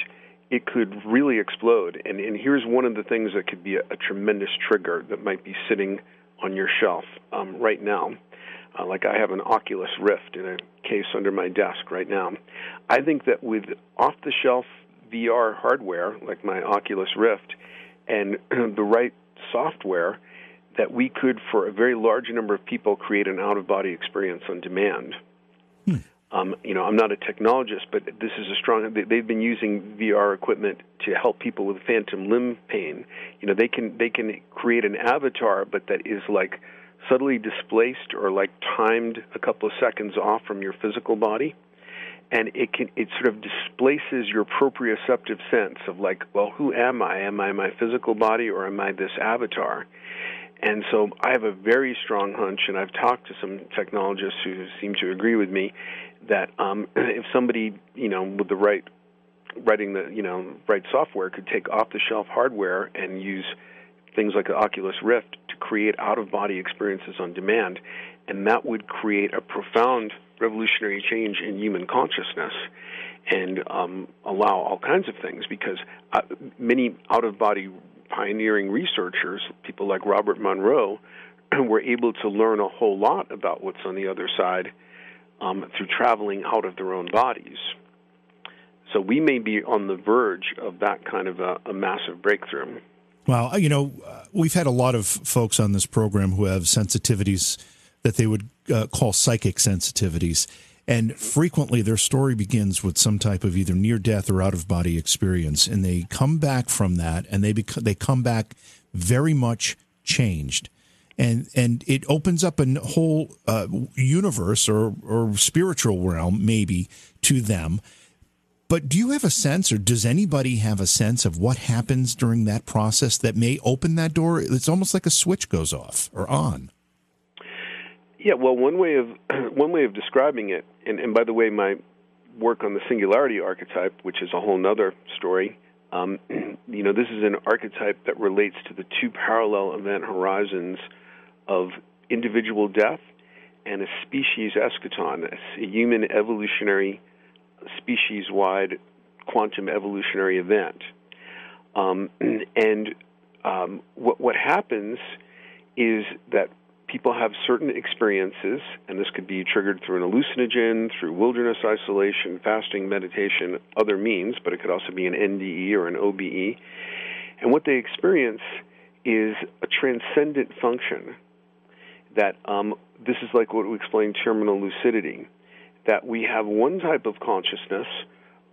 it could really explode. And, and here's one of the things that could be a, a tremendous trigger that might be sitting on your shelf um, right now. Uh, like I have an Oculus Rift in a case under my desk right now. I think that with off the shelf VR hardware, like my Oculus Rift, and the right software, that we could, for a very large number of people, create an out of body experience on demand. Hmm. Um, you know, I'm not a technologist, but this is a strong. They've been using VR equipment to help people with phantom limb pain. You know, they can they can create an avatar, but that is like subtly displaced or like timed a couple of seconds off from your physical body, and it can it sort of displaces your proprioceptive sense of like, well, who am I? Am I my physical body or am I this avatar? And so I have a very strong hunch, and I've talked to some technologists who seem to agree with me that um, if somebody, you know, with the right writing the you know right software could take off the shelf hardware and use things like the Oculus Rift to create out of body experiences on demand, and that would create a profound revolutionary change in human consciousness and um, allow all kinds of things because uh, many out of body pioneering researchers, people like Robert Monroe, were able to learn a whole lot about what's on the other side um, through traveling out of their own bodies. So we may be on the verge of that kind of a, a massive breakthrough. Well, you know, uh, we've had a lot of folks on this program who have sensitivities that they would uh, call psychic sensitivities. And frequently, their story begins with some type of either near death or out of body experience, and they come back from that, and they bec- they come back very much changed, and and it opens up a whole uh, universe or or spiritual realm maybe to them. But do you have a sense, or does anybody have a sense of what happens during that process that may open that door? It's almost like a switch goes off or on. Yeah, well, one way of one way of describing it, and, and by the way, my work on the singularity archetype, which is a whole other story. Um, you know, this is an archetype that relates to the two parallel event horizons of individual death and a species eschaton, a human evolutionary, species-wide quantum evolutionary event. Um, and um, what what happens is that people have certain experiences, and this could be triggered through an hallucinogen, through wilderness isolation, fasting, meditation, other means, but it could also be an NDE or an OBE. And what they experience is a transcendent function that um, this is like what we explain terminal lucidity, that we have one type of consciousness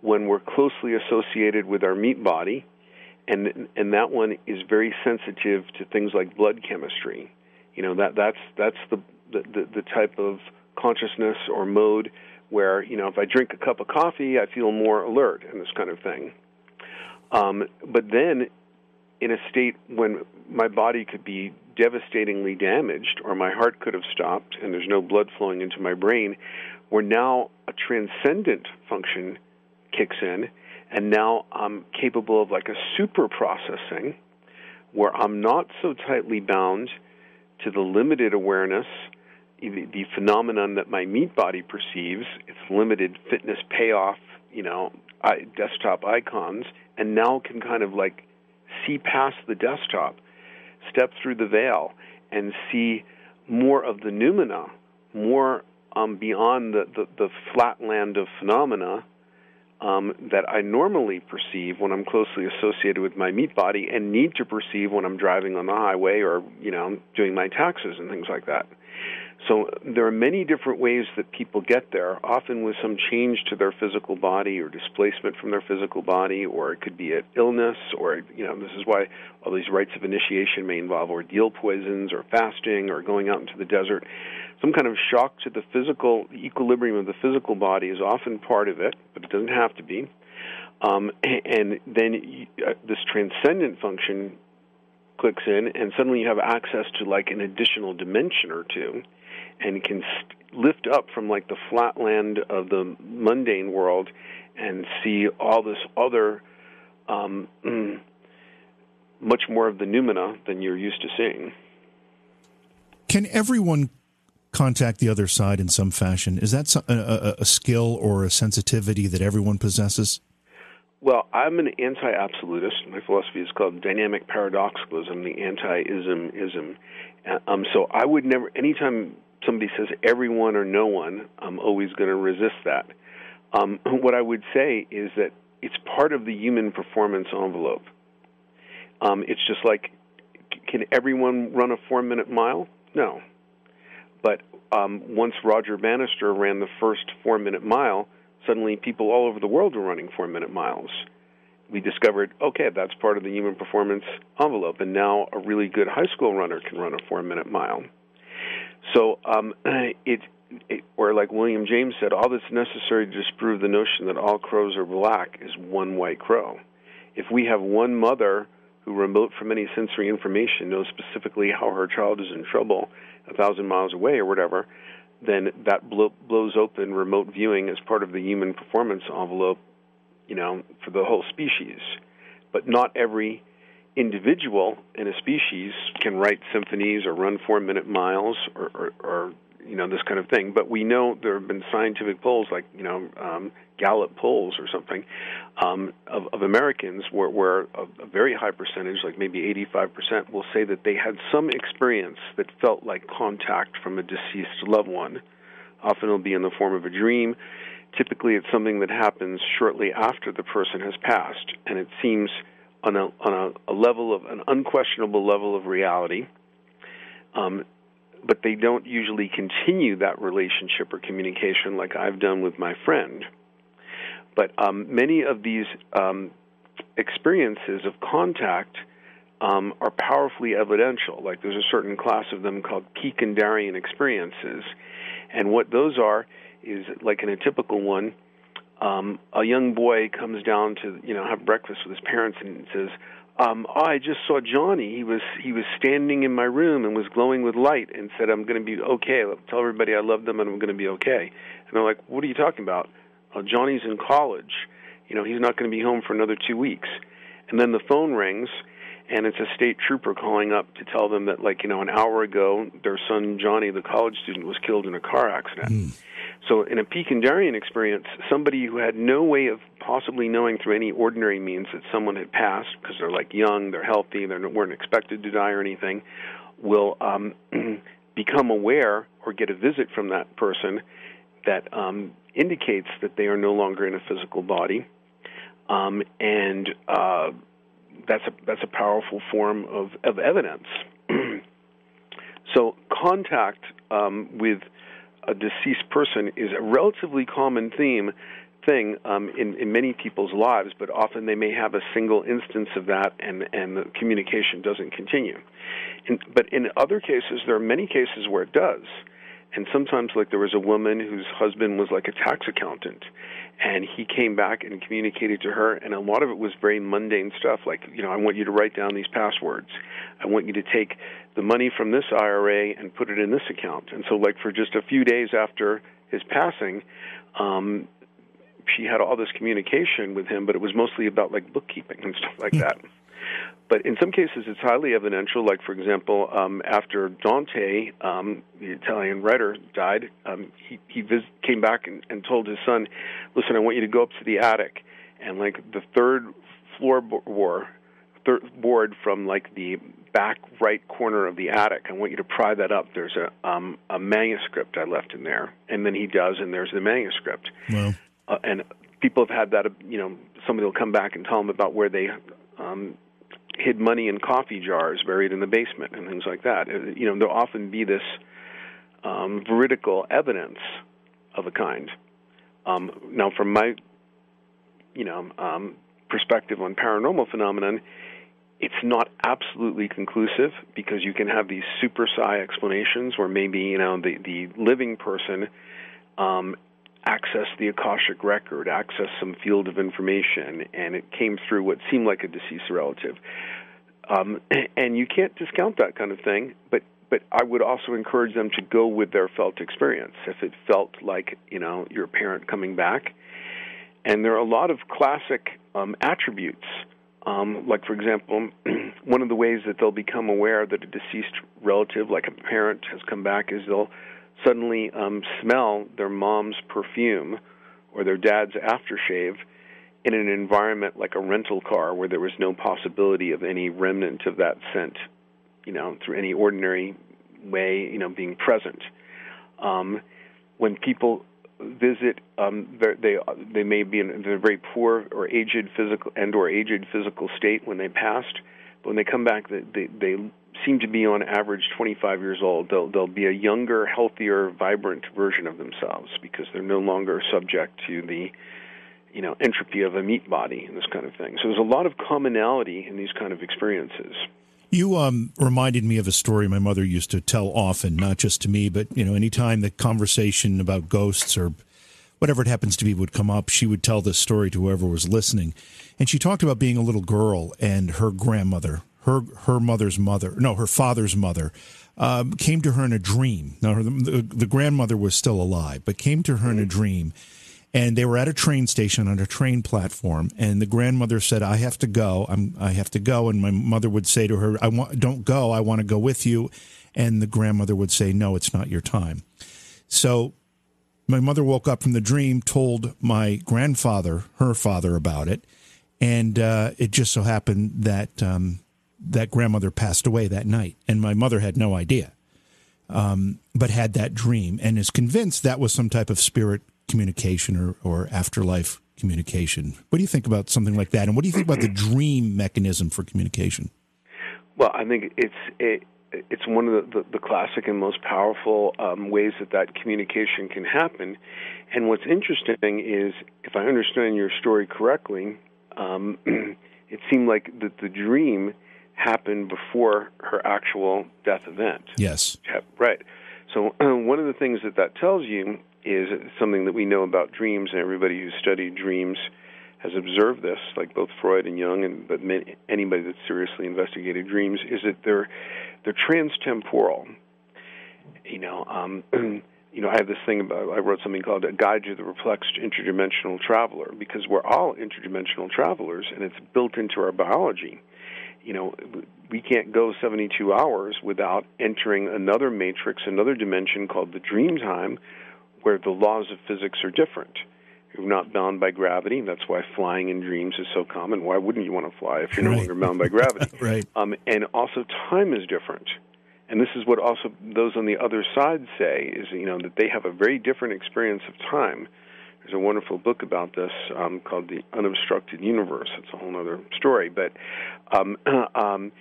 when we're closely associated with our meat body, and and that one is very sensitive to things like blood chemistry you know that that's that's the the, the, type of consciousness or mode where you know if I drink a cup of coffee, I feel more alert and this kind of thing. Um, but then, in a state when my body could be devastatingly damaged, or my heart could have stopped, and there's no blood flowing into my brain, where now a transcendent function kicks in, and now I'm capable of like a super processing, where I'm not so tightly bound to the limited awareness, the phenomenon that my meat body perceives, its limited fitness payoff, you know, desktop icons, and now can kind of like see past the desktop, step through the veil, and see more of the noumena, more um, beyond the, the, the flat land of phenomena um, that I normally perceive when I'm closely associated with my meat body and need to perceive when I'm driving on the highway or, you know, doing my taxes and things like that. So there are many different ways that people get there, often with some change to their physical body or displacement from their physical body, or it could be an illness, or you know this is why all these rites of initiation may involve ordeal poisons, or fasting, or going out into the desert. Some kind of shock to the physical equilibrium of the physical body is often part of it, but it doesn't have to be. Um, and then uh, this transcendent function clicks in, and suddenly you have access to like an additional dimension or two, and can st- lift up from like the flatland of the mundane world and see all this other, um, much more of the noumena than you're used to seeing. Can everyone contact the other side in some fashion? Is that a, a, a skill or a sensitivity that everyone possesses? Well, I'm an anti-absolutist. My philosophy is called dynamic paradoxicalism, the anti-ism ism. Uh, um, so I would never, anytime somebody says everyone or no one, I'm always going to resist that. Um, what I would say is that it's part of the human performance envelope. Um, it's just like, can everyone run a four-minute mile? No. But um, once Roger Bannister ran the first four-minute mile suddenly people all over the world were running four minute miles. We discovered, okay, that's part of the human performance envelope, and now a really good high school runner can run a four minute mile. So um, it, it, like William James said, all that's necessary to disprove the notion that all crows are black is one white crow. If we have one mother who, remote from any sensory information, knows specifically how her child is in trouble a thousand miles away or whatever, then that blo- blows open remote viewing as part of the human performance envelope, you know, for the whole species. But not every individual in a species can write symphonies or run four-minute miles or, or, or you know this kind of thing. But we know there have been scientific polls, like you know um, Gallup polls or something, um, of, of Americans where, where a, a very high percentage, like maybe 85%, will say that they had some experience that felt like contact from a deceased loved one. Often it'll be in the form of a dream. Typically, it's something that happens shortly after the person has passed, and it seems on a on a, a level of an unquestionable level of reality. Um, but they don't usually continue that relationship or communication like I've done with my friend. But um, many of these um, experiences of contact um, are powerfully evidential. Like there's a certain class of them called Peak in Darien experiences, and what those are is like in a typical one, um, a young boy comes down to you know have breakfast with his parents and says, um, oh, I just saw Johnny. He was he was standing in my room and was glowing with light and said, "I'm going to be okay. I'll tell everybody I love them and I'm going to be okay." And they're like, "What are you talking about?" Oh, Johnny's in college. You know, he's not going to be home for another two weeks. And then the phone rings, and it's a state trooper calling up to tell them that, like, you know, an hour ago, their son Johnny, the college student, was killed in a car accident. Mm. So, in a Peak in Darien experience, somebody who had no way of possibly knowing through any ordinary means that someone had passed, because they're like young, they're healthy, they weren't expected to die or anything, will um, become aware or get a visit from that person that um, indicates that they are no longer in a physical body, um, and uh, that's a that's a powerful form of of evidence. so, contact um, with a deceased person is a relatively common theme thing um, in, in many people's lives, but often they may have a single instance of that, and and the communication doesn't continue. In, but in other cases, there are many cases where it does. And sometimes, like there was a woman whose husband was like a tax accountant, and he came back and communicated to her, and a lot of it was very mundane stuff, like you know, I want you to write down these passwords. I want you to take the money from this IRA and put it in this account. And so, like for just a few days after his passing, um, she had all this communication with him, but it was mostly about like bookkeeping and stuff like hmm. that. But in some cases, it's highly evidential. Like, for example, um, after Dante, um, the Italian writer, died, um, he, he vis- came back and, and told his son, "Listen, I want you to go up to the attic, and like the third floor war, third board from like the back right corner of the attic. I want you to pry that up. There's a um, a manuscript I left in there, and then he does, and there's the manuscript. Wow. Uh, and people have had that. You know, somebody will come back and tell them about where they um, hid money in coffee jars buried in the basement and things like that. Uh, you know, there'll often be this um, veridical evidence of a kind. Um, now, from my, you know, um, perspective on paranormal phenomenon, it's not absolutely conclusive because you can have these super psi explanations where maybe you know the the living person um, accessed the akashic record, access some field of information, and it came through what seemed like a deceased relative. Um, and you can't discount that kind of thing, but but I would also encourage them to go with their felt experience. If it felt like you know your parent coming back, and there are a lot of classic um, attributes, um, like for example, one of the ways that they'll become aware that a deceased relative, like a parent, has come back is they'll suddenly um, smell their mom's perfume or their dad's aftershave in an environment like a rental car where there was no possibility of any remnant of that scent, you know, through any ordinary way, you know, being present. Um, when people visit, um, they they may be in a very poor or aged physical and or aged physical state when they passed. But when they come back, they, they, they seem to be on average 25 years old. They'll they'll be a younger, healthier, vibrant version of themselves because they're no longer subject to the you know entropy of a meat body and this kind of thing. So there's a lot of commonality in these kind of experiences. You um, reminded me of a story my mother used to tell often, not just to me, but you know, anytime the conversation about ghosts or whatever it happens to be would come up, she would tell this story to whoever was listening. And she talked about being a little girl and her grandmother, her her mother's mother, no, her father's mother, um, came to her in a dream. Now, her, the, the grandmother was still alive, but came to her in a dream and they were at a train station on a train platform and the grandmother said i have to go. I'm, i have to go. And my mother would say to her i want don't go. I want to go with you. And the grandmother would say no it's not your time. So my mother woke up from the dream told my grandfather her father about it and uh, it just so happened that um, that grandmother passed away that night and my mother had no idea um, but had that dream and is convinced that was some type of spirit communication or, or afterlife communication. What do you think about something like that? And what do you think about the dream mechanism for communication? Well, I think it's it, it's one of the, the, the, classic and most powerful um, ways that that communication can happen. And what's interesting is, if I understand your story correctly, um, it seemed like that the dream happened before her actual death event. Yes. Right. So one of the things that that tells you is something that we know about dreams, and everybody who's studied dreams has observed this, like both Freud and Jung, and but many, anybody that's seriously investigated dreams, is that they're they're transtemporal. You know, um, you know, I have this thing about I wrote something called a guide to the perplexed interdimensional traveler because we're all interdimensional travelers, and it's built into our biology. You know, we can't go 72 hours without entering another matrix, another dimension called the dream time, where the laws of physics are different. You're not bound by gravity. And that's why flying in dreams is so common. Why wouldn't you want to fly if you're right. no longer bound by gravity? right. Um, and also, time is different. And this is what also those on the other side say is you know that they have a very different experience of time. There's a wonderful book about this um, called The Unobstructed Universe. It's a whole other story. But um, um,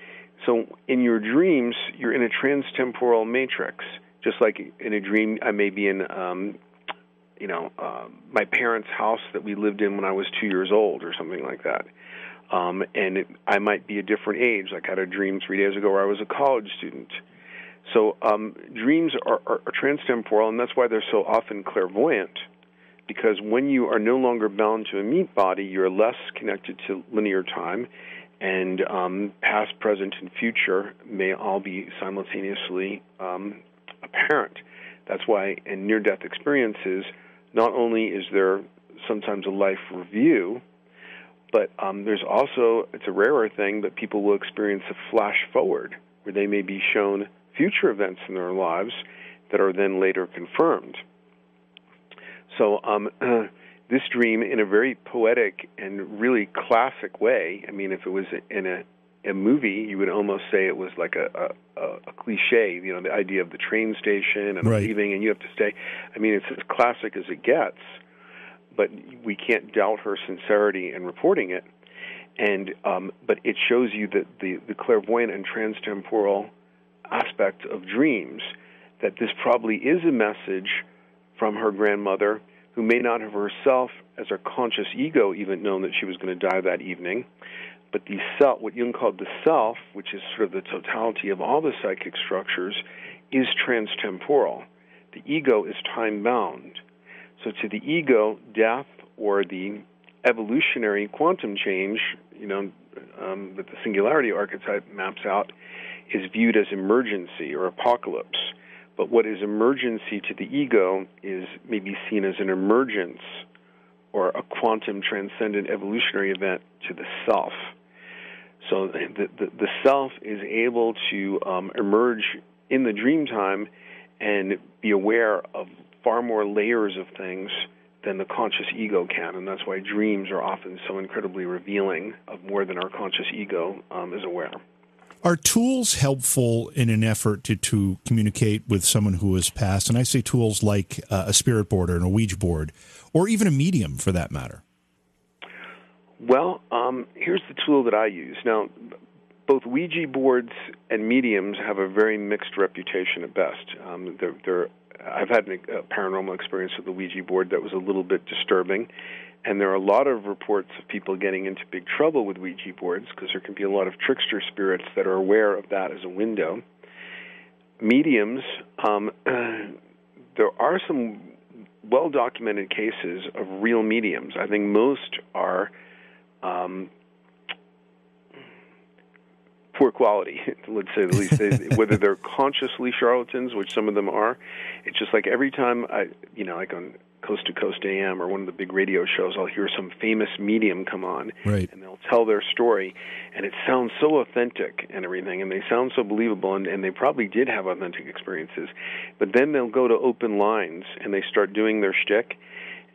so in your dreams, you're in a transtemporal matrix just like in a dream, I may be in, um, you know, uh, my parents' house that we lived in when I was two years old, or something like that. Um, and it, I might be a different age. Like I had a dream three days ago where I was a college student. So um, dreams are, are, are transtemporal, and that's why they're so often clairvoyant. Because when you are no longer bound to a meat body, you're less connected to linear time, and um, past, present, and future may all be simultaneously um, apparent. That's why in near death experiences, not only is there sometimes a life review, but um, there's also, it's a rarer thing, but people will experience a flash forward where they may be shown future events in their lives that are then later confirmed. So, um, this dream, in a very poetic and really classic way, I mean, if it was in a a movie, you would almost say it was like a, a, a cliche. You know, the idea of the train station and right. leaving, and you have to stay. I mean, it's as classic as it gets. But we can't doubt her sincerity in reporting it. And um, but it shows you that the the clairvoyant and transtemporal aspect of dreams that this probably is a message from her grandmother who may not have herself, as her conscious ego, even known that she was going to die that evening. But the self, what Jung called the self, which is sort of the totality of all the psychic structures, is transtemporal. The ego is time bound. So to the ego, death or the evolutionary quantum change, you know, um, that the singularity archetype maps out, is viewed as emergency or apocalypse. But what is emergency to the ego is maybe seen as an emergence or a quantum transcendent evolutionary event to the self. So the, the, the self is able to um, emerge in the dream time and be aware of far more layers of things than the conscious ego can, and that's why dreams are often so incredibly revealing of more than our conscious ego um, is aware. Are tools helpful in an effort to, to communicate with someone who has passed? And I say tools like uh, a spirit board or a Ouija board, or even a medium for that matter. Well, um, here's the tool that I use. Now, both Ouija boards and mediums have a very mixed reputation at best. Um, they're, they're, I've had a paranormal experience with the Ouija board that was a little bit disturbing. And there are a lot of reports of people getting into big trouble with Ouija boards because there can be a lot of trickster spirits that are aware of that as a window. Mediums, um, there are some well documented cases of real mediums. I think most are um, poor quality, let's say the least. whether they're consciously charlatans, which some of them are, it's just like every time I, you know, like on Coast to Coast AM or one of the big radio shows, I'll hear some famous medium come on, right. and they'll tell their story, and it sounds so authentic and everything, and they sound so believable, and, and they probably did have authentic experiences. But then they'll go to open lines and they start doing their shtick,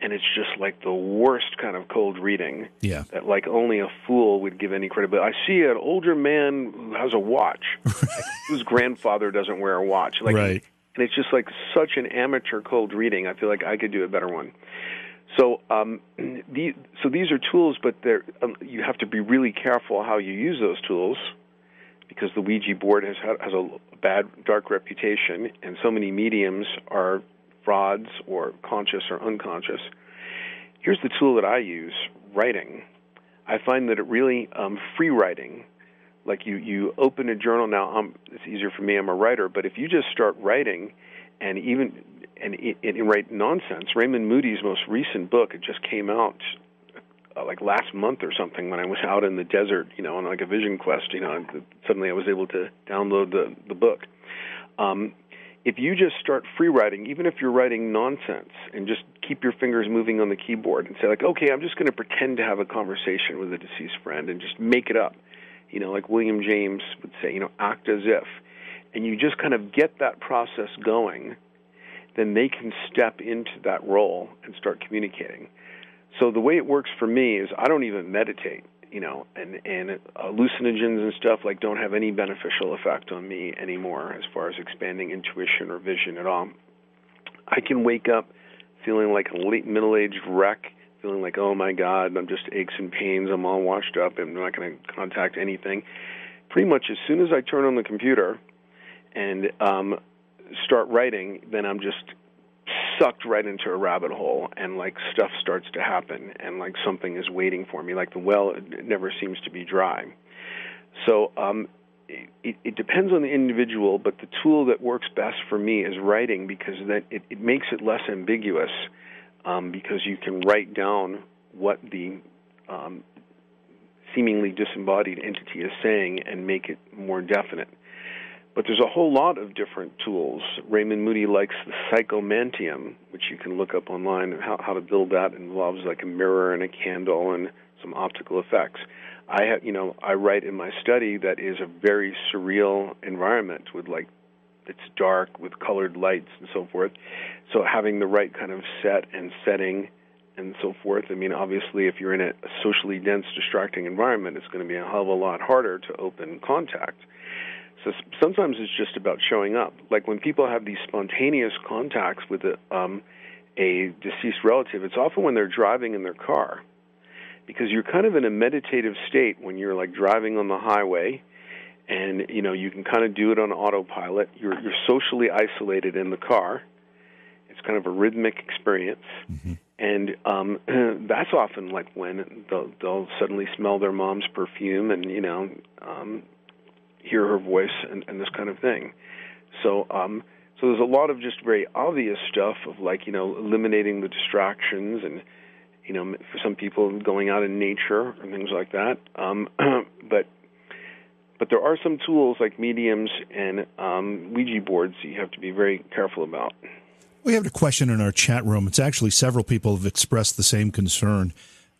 and it's just like the worst kind of cold reading. Yeah. That like only a fool would give any credibility. I see an older man who has a watch, like, whose grandfather doesn't wear a watch. Like right and it's just like such an amateur cold reading. I feel like I could do a better one. So, um, the, so these are tools, but um, you have to be really careful how you use those tools, because the Ouija board has has a bad dark reputation, and so many mediums are frauds or conscious or unconscious. Here's the tool that I use: writing. I find that it really um, free writing like you you open a journal. Now I'm, it's easier for me. I'm a writer. But if you just start writing and even and, and write nonsense raymond moody's most recent book it just came out uh, like last month or something when i was out in the desert you know on like a vision quest you know and suddenly i was able to download the the book. Um, if you just start free writing, even if you're writing nonsense, and just keep your fingers moving on the keyboard and say, like, okay, I'm just going to pretend to have a conversation with a deceased friend and just make it up you know, like William James would say, you know, act as if, and you just kind of get that process going, then they can step into that role and start communicating. So the way it works for me is I don't even meditate, you know, and and hallucinogens and stuff like don't have any beneficial effect on me anymore as far as expanding intuition or vision at all. I can wake up feeling like a late middle-aged wreck feeling like, oh my God, I'm just aches and pains, I'm all washed up, I'm not going to contact anything. Pretty much as soon as I turn on the computer and um, start writing, then I'm just sucked right into a rabbit hole and like stuff starts to happen and like something is waiting for me. Like the well never seems to be dry. So um it, it depends on the individual but the tool that works best for me is writing because that it, it makes it less ambiguous um, because you can write down what the um, seemingly disembodied entity is saying and make it more definite. But there's a whole lot of different tools. Raymond Moody likes the psychomanteum, which you can look up online. How, how to build that involves like a mirror and a candle and some optical effects. I have, you know, I write in my study that is a very surreal environment with like it's dark with colored lights and so forth. So having the right kind of set and setting and so forth. I mean, obviously, if you're in a socially dense, distracting environment, it's going to be a hell of a lot harder to open contact. So sometimes it's just about showing up. Like when people have these spontaneous contacts with a, um, a deceased relative, it's often when they're driving in their car, because you're kind of in a meditative state when you're like driving on the highway and you know you can kind of do it on autopilot. You're you're socially isolated in the car. It's kind of a rhythmic experience, mm-hmm. and um, that's often like when they'll, they'll suddenly smell their mom's perfume and you know um, hear her voice and, and this kind of thing. So um, so there's a lot of just very obvious stuff of like you know eliminating the distractions and you know for some people going out in nature and things like that. Um, but but there are some tools like mediums and um, Ouija boards that you have to be very careful about. We have a question in our chat room. It's actually several people have expressed the same concern,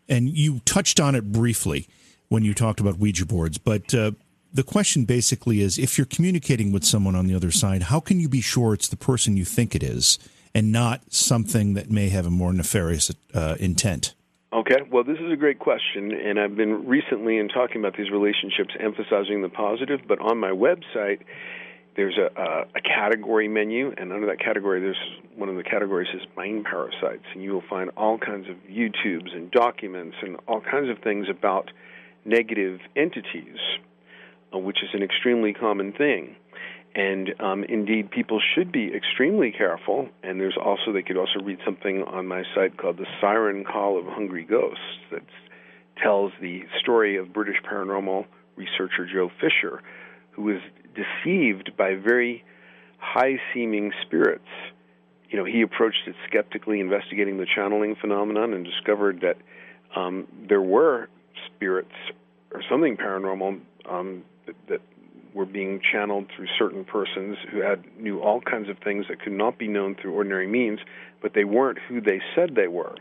and you touched on it briefly when you talked about Ouija boards. But uh, the question basically is if you're communicating with someone on the other side, how can you be sure it's the person you think it is and not something that may have a more nefarious uh, intent? Okay, well, this is a great question, and I've been recently in talking about these relationships emphasizing the positive, but on my website, there's a, a, a category menu, and under that category, there's one of the categories is mind parasites, and you will find all kinds of YouTubes and documents and all kinds of things about negative entities uh, which is an extremely common thing. And um, indeed, people should be extremely careful. And there's also, they could also read something on my site called The Siren Call of Hungry Ghosts that tells the story of British paranormal researcher Joe Fisher, who was deceived by very high seeming spirits. You know, he approached it skeptically, investigating the channeling phenomenon, and discovered that um, there were spirits or something paranormal um, that, that were being channeled through certain persons who had knew all kinds of things that could not be known through ordinary means, but they weren't who they said they were.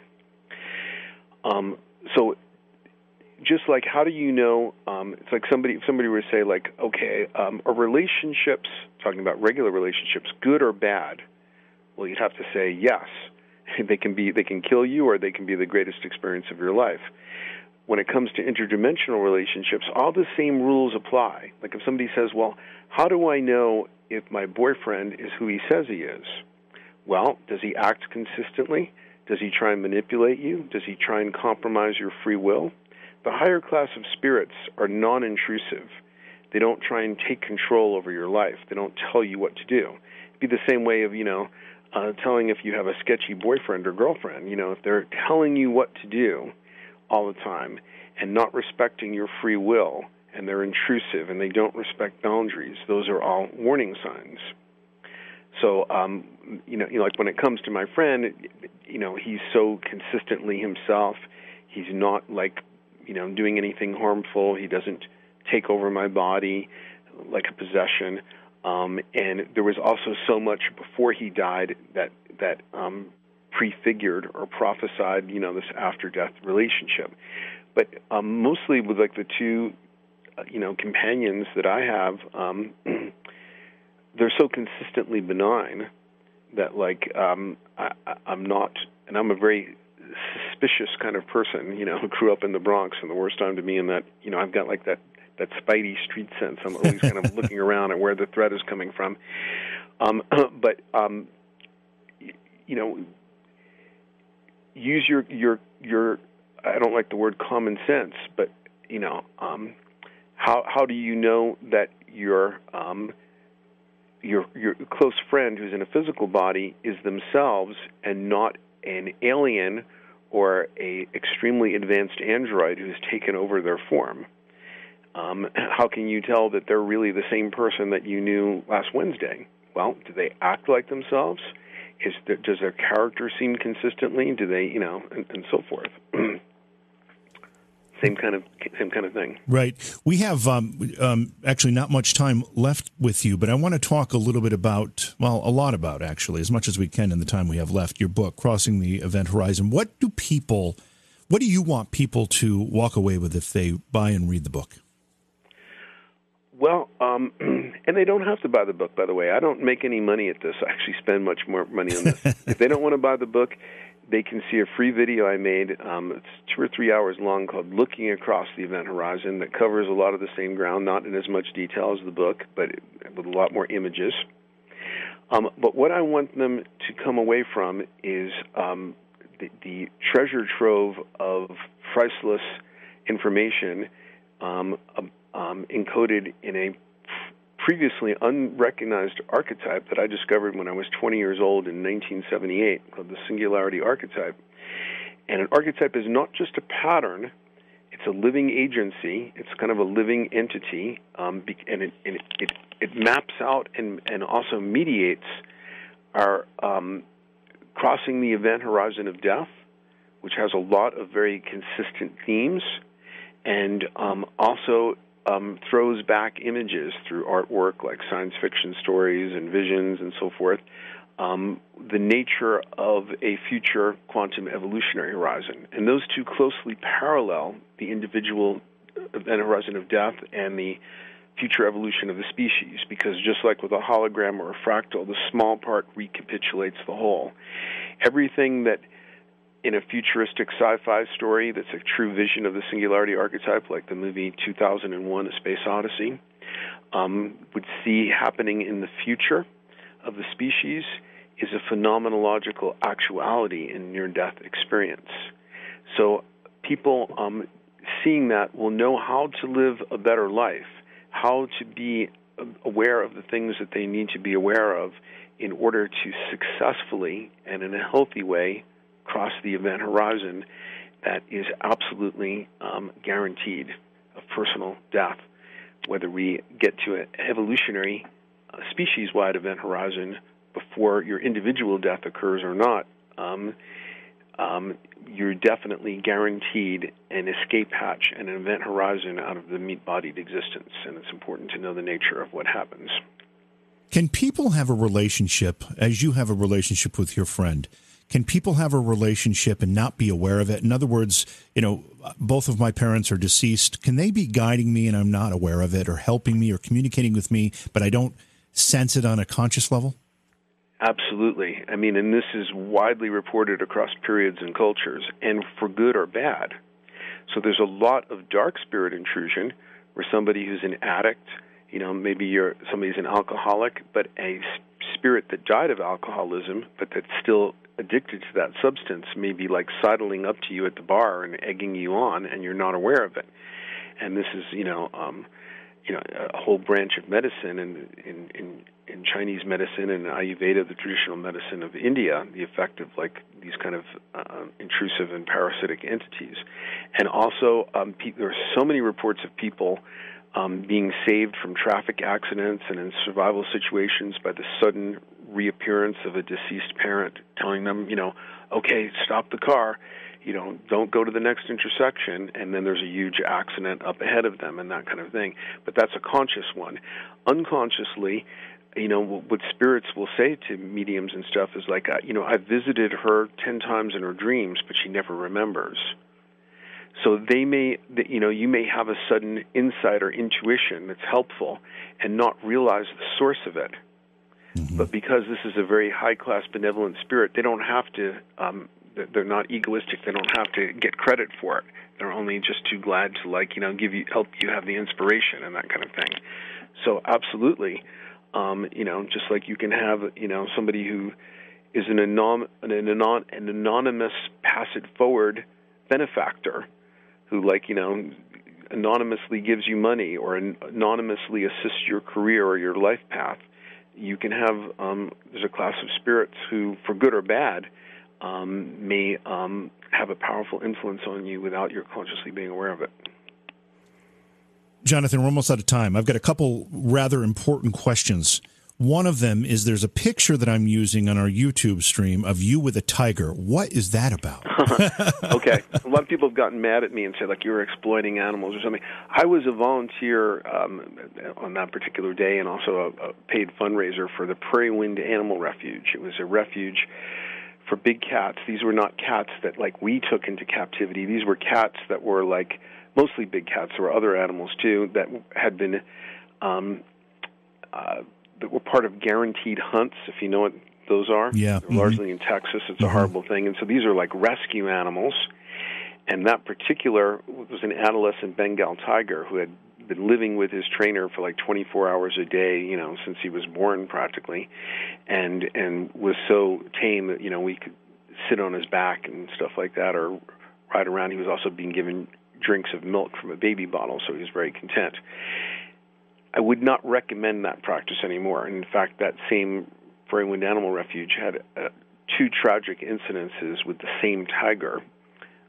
Um, so, just like how do you know? Um, it's like somebody if somebody were to say like, okay, um, are relationships talking about regular relationships good or bad? Well, you'd have to say yes. they can be they can kill you or they can be the greatest experience of your life when it comes to interdimensional relationships, all the same rules apply. Like if somebody says, Well, how do I know if my boyfriend is who he says he is? Well, does he act consistently? Does he try and manipulate you? Does he try and compromise your free will? The higher class of spirits are non intrusive. They don't try and take control over your life. They don't tell you what to do. It'd be the same way of, you know, uh, telling if you have a sketchy boyfriend or girlfriend. You know, if they're telling you what to do, all the time and not respecting your free will and they're intrusive and they don't respect boundaries. Those are all warning signs. So um you know, you know like when it comes to my friend you know he's so consistently himself. He's not like you know doing anything harmful. He doesn't take over my body like a possession. Um and there was also so much before he died that that um prefigured or prophesied, you know, this after death relationship. But um, mostly with like the two, uh, you know, companions that I have, um, they're so consistently benign that like um, I, I'm not, and I'm a very suspicious kind of person, you know, who grew up in the Bronx, and the worst time to be in that, you know, I've got like that that spidey street sense. I'm always kind of looking around at where the threat is coming from. Um, but um, you know, use your your your I don't like the word common sense, but you know, um, how how do you know that your um, your your close friend who's in a physical body is themselves and not an alien or a extremely advanced android who's taken over their form? Um, how can you tell that they're really the same person that you knew last Wednesday? Well, do they act like themselves? Is there, does their character seem consistently? Do they, you know, and, and so forth. same kind of same kind of thing. Right. We have um, um, actually not much time left with you, but I want to talk a little bit about, well, a lot about actually, as much as we can in the time we have left. Your book, Crossing the Event Horizon. What do people? What do you want people to walk away with if they buy and read the book? Well, um, and they don't have to buy the book, by the way. I don't make any money at this. I actually spend much more money on this. if they don't want to buy the book, they can see a free video I made. Um, it's two or three hours long called Looking Across the Event Horizon that covers a lot of the same ground, not in as much detail as the book, but with a lot more images. Um, but what I want them to come away from is um, the, the treasure trove of priceless information um, encoded in a previously unrecognized archetype that I discovered when I was 20 years old in 1978 called the singularity archetype. And an archetype is not just a pattern, it's a living agency, it's kind of a living entity, um, and, it, and it, it, maps out and, and also mediates our um, crossing the event horizon of death, which has a lot of very consistent themes, and um, also um, throws back images through artwork like science fiction stories and visions and so forth. Um, the nature of a future quantum evolutionary horizon. And those two closely parallel the individual event horizon of death and the future evolution of the species because just like with a hologram or a fractal, the small part recapitulates the whole. Everything that in a futuristic sci-fi story that's a true vision of the singularity archetype, like the movie 2001: A Space Odyssey, um, would see happening in the future of the species is a phenomenological actuality in near-death experience. So people um, seeing that will know how to live a better life, how to be aware of the things that they need to be aware of in order to successfully and in a healthy way cross the event horizon that is absolutely um, guaranteed of personal death. Whether we get to an evolutionary, uh, species wide event horizon before your individual death occurs or not, um, um, you're definitely guaranteed an escape hatch and an event horizon out of the meat bodied existence. And it's important to know the nature of what happens. Can people have a relationship, as you have a relationship with your friend? Can people have a relationship and not be aware of it? In other words, you know, both of my parents are deceased. Can they be guiding me and I'm not aware of it, or helping me, or communicating with me, but I don't sense it on a conscious level? Absolutely. I mean, and this is widely reported across periods and cultures, and for good or bad. So there's a lot of dark spirit intrusion where somebody who's an addict, you know, maybe you're somebody's an alcoholic, but a spirit that died of alcoholism, but that's still addicted to that substance, may be like sidling up to you at the bar and egging you on, and you're not aware of it. And this is, you know, um, you know, a whole branch of medicine in in in in Chinese medicine and Ayurveda, the traditional medicine of India, the effect of like these kind of uh, intrusive and parasitic entities, and also um, pe- there are so many reports of people um, being saved from traffic accidents and in survival situations by the sudden reappearance of a deceased parent, telling them, you know, okay, stop the car you know, don't go to the next intersection, and then there's a huge accident up ahead of them, and that kind of thing. But that's a conscious one. Unconsciously, you know what spirits will say to mediums and stuff is like uh, you know i visited her 10 times in her dreams but she never remembers so they may you know you may have a sudden insight or intuition that's helpful and not realize the source of it. Mm-hmm. but because this is a very high class benevolent spirit they don't have to um they're not egoistic. They don't have to get credit for it. They're only just too glad to like you know give you help you have the inspiration and that kind of thing. So absolutely um, you know, just like you can have, you know, somebody who is an, anon- an, anon- an anonymous pass it forward benefactor who, like, you know, anonymously gives you money or anonymously assists your career or your life path. You can have, um, there's a class of spirits who, for good or bad, um, may um, have a powerful influence on you without your consciously being aware of it. Jonathan, we're almost out of time. I've got a couple rather important questions. One of them is there's a picture that I'm using on our YouTube stream of you with a tiger. What is that about? okay. A lot of people have gotten mad at me and said, like, you're exploiting animals or something. I was a volunteer um, on that particular day and also a, a paid fundraiser for the Prairie Wind Animal Refuge. It was a refuge for big cats. These were not cats that, like, we took into captivity. These were cats that were, like, mostly big cats. There were other animals too that had been um, uh, that were part of guaranteed hunts. If you know what those are, yeah, mm-hmm. largely in Texas. It's mm-hmm. a horrible thing, and so these are like rescue animals. And that particular was an adolescent Bengal tiger who had been living with his trainer for like 24 hours a day, you know, since he was born practically, and and was so tame that you know we could sit on his back and stuff like that, or ride around. He was also being given drinks of milk from a baby bottle, so he was very content. I would not recommend that practice anymore. In fact, that same Prairie Wind Animal Refuge had uh, two tragic incidences with the same tiger,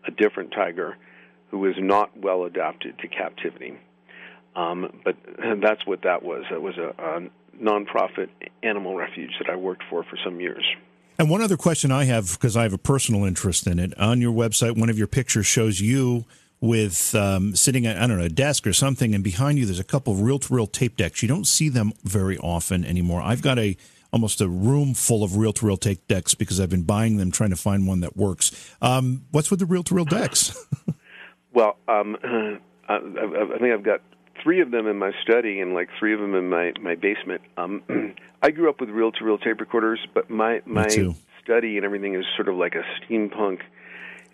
a different tiger, who was not well adapted to captivity. Um, but that's what that was. It was a, a nonprofit animal refuge that I worked for for some years. And one other question I have, because I have a personal interest in it, on your website, one of your pictures shows you with um, sitting at I don't know a desk or something, and behind you there's a couple of reel-to-reel tape decks. You don't see them very often anymore. I've got a almost a room full of reel-to-reel tape decks because I've been buying them, trying to find one that works. Um, what's with the reel-to-reel decks? well, um, I, I think I've got three of them in my study and like three of them in my my basement. Um, I grew up with reel-to-reel tape recorders, but my my study and everything is sort of like a steampunk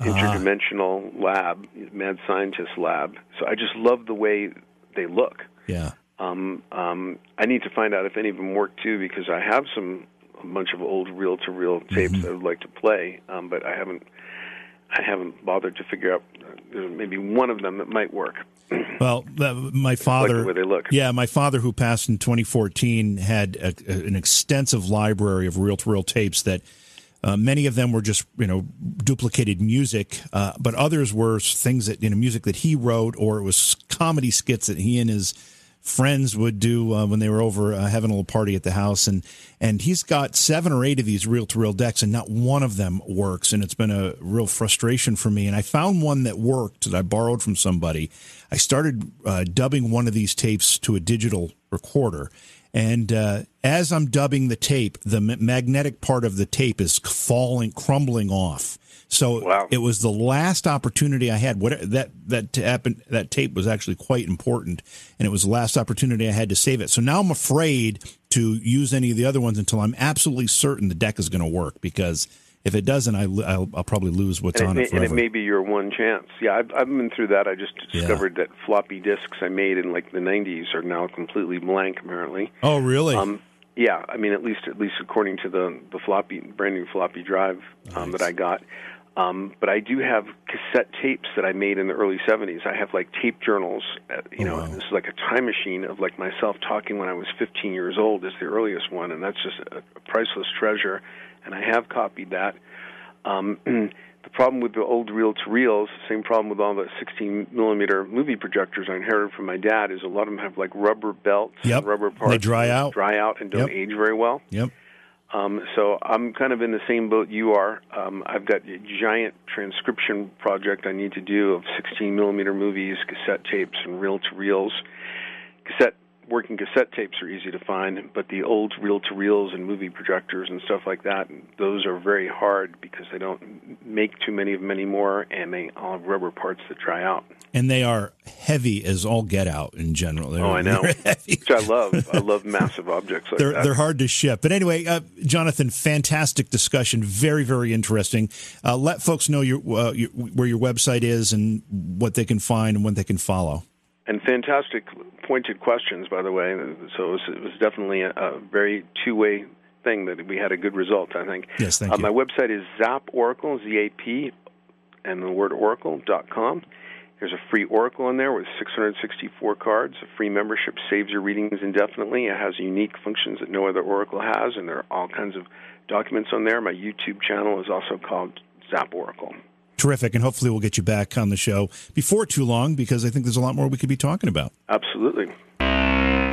interdimensional uh lab, mad scientist lab. So I just love the way they look. Yeah. Um, um, I need to find out if any of them work too because I have some a bunch of old reel-to-reel tapes mm-hmm. I would like to play, um, but I haven't I haven't bothered to figure out. Uh, maybe one of them that might work. Well, my father. Like the they look. Yeah, my father, who passed in 2014, had a, a, an extensive library of reel-to-reel tapes that uh, many of them were just you know duplicated music, uh, but others were things that you know music that he wrote, or it was comedy skits that he and his friends would do uh, when they were over uh, having a little party at the house. And and he's got seven or eight of these reel to reel decks, and not one of them works. And it's been a real frustration for me. And I found one that worked that I borrowed from somebody. I started uh, dubbing one of these tapes to a digital recorder and uh, as I'm dubbing the tape, the magnetic part of the tape is falling, crumbling off. So wow. it was the last opportunity I had. What that that happened, that tape was actually quite important, and it was the last opportunity I had to save it. So now I'm afraid to use any of the other ones until I'm absolutely certain the deck is going to work because if it doesn't, I, will I'll probably lose what's and on it, it forever. And it may be your one chance. Yeah, I've, I've been through that. I just discovered yeah. that floppy disks I made in like the 90s are now completely blank. Apparently. Oh, really? Um, yeah, I mean, at least at least according to the the floppy brand new floppy drive um, nice. that I got. Um, but I do have cassette tapes that I made in the early 70s. I have like tape journals. Uh, you oh, know, wow. this is like a time machine of like myself talking when I was 15 years old is the earliest one, and that's just a, a priceless treasure. And I have copied that. Um, the problem with the old reel-to-reels, same problem with all the 16 millimeter movie projectors I inherited from my dad, is a lot of them have like rubber belts, yep. rubber parts. They dry out, dry out, and don't yep. age very well. Yep. Um, so I'm kind of in the same boat you are. Um, I've got a giant transcription project I need to do of 16 millimeter movies, cassette tapes, and reel to reels. Cassette working cassette tapes are easy to find, but the old reel to reels and movie projectors and stuff like that, those are very hard because they don't make too many of them anymore, and they all have rubber parts that dry out. And they are heavy as all get out in general. They're, oh, I know. Which I love. I love massive objects like they're, that. They're hard to ship. But anyway, uh, Jonathan, fantastic discussion. Very, very interesting. Uh, let folks know your, uh, your, where your website is and what they can find and what they can follow and fantastic pointed questions, by the way. So it was, it was definitely a, a very two-way thing that we had a good result. I think. Yes, thank uh, you. My website is Zap Oracle, Z-A-P, and the word Oracle dot com. There's a free Oracle in there with 664 cards. A free membership saves your readings indefinitely. It has unique functions that no other Oracle has, and there are all kinds of documents on there. My YouTube channel is also called Zap Oracle terrific. And hopefully we'll get you back on the show before too long because I think there's a lot more we could be talking about. Absolutely.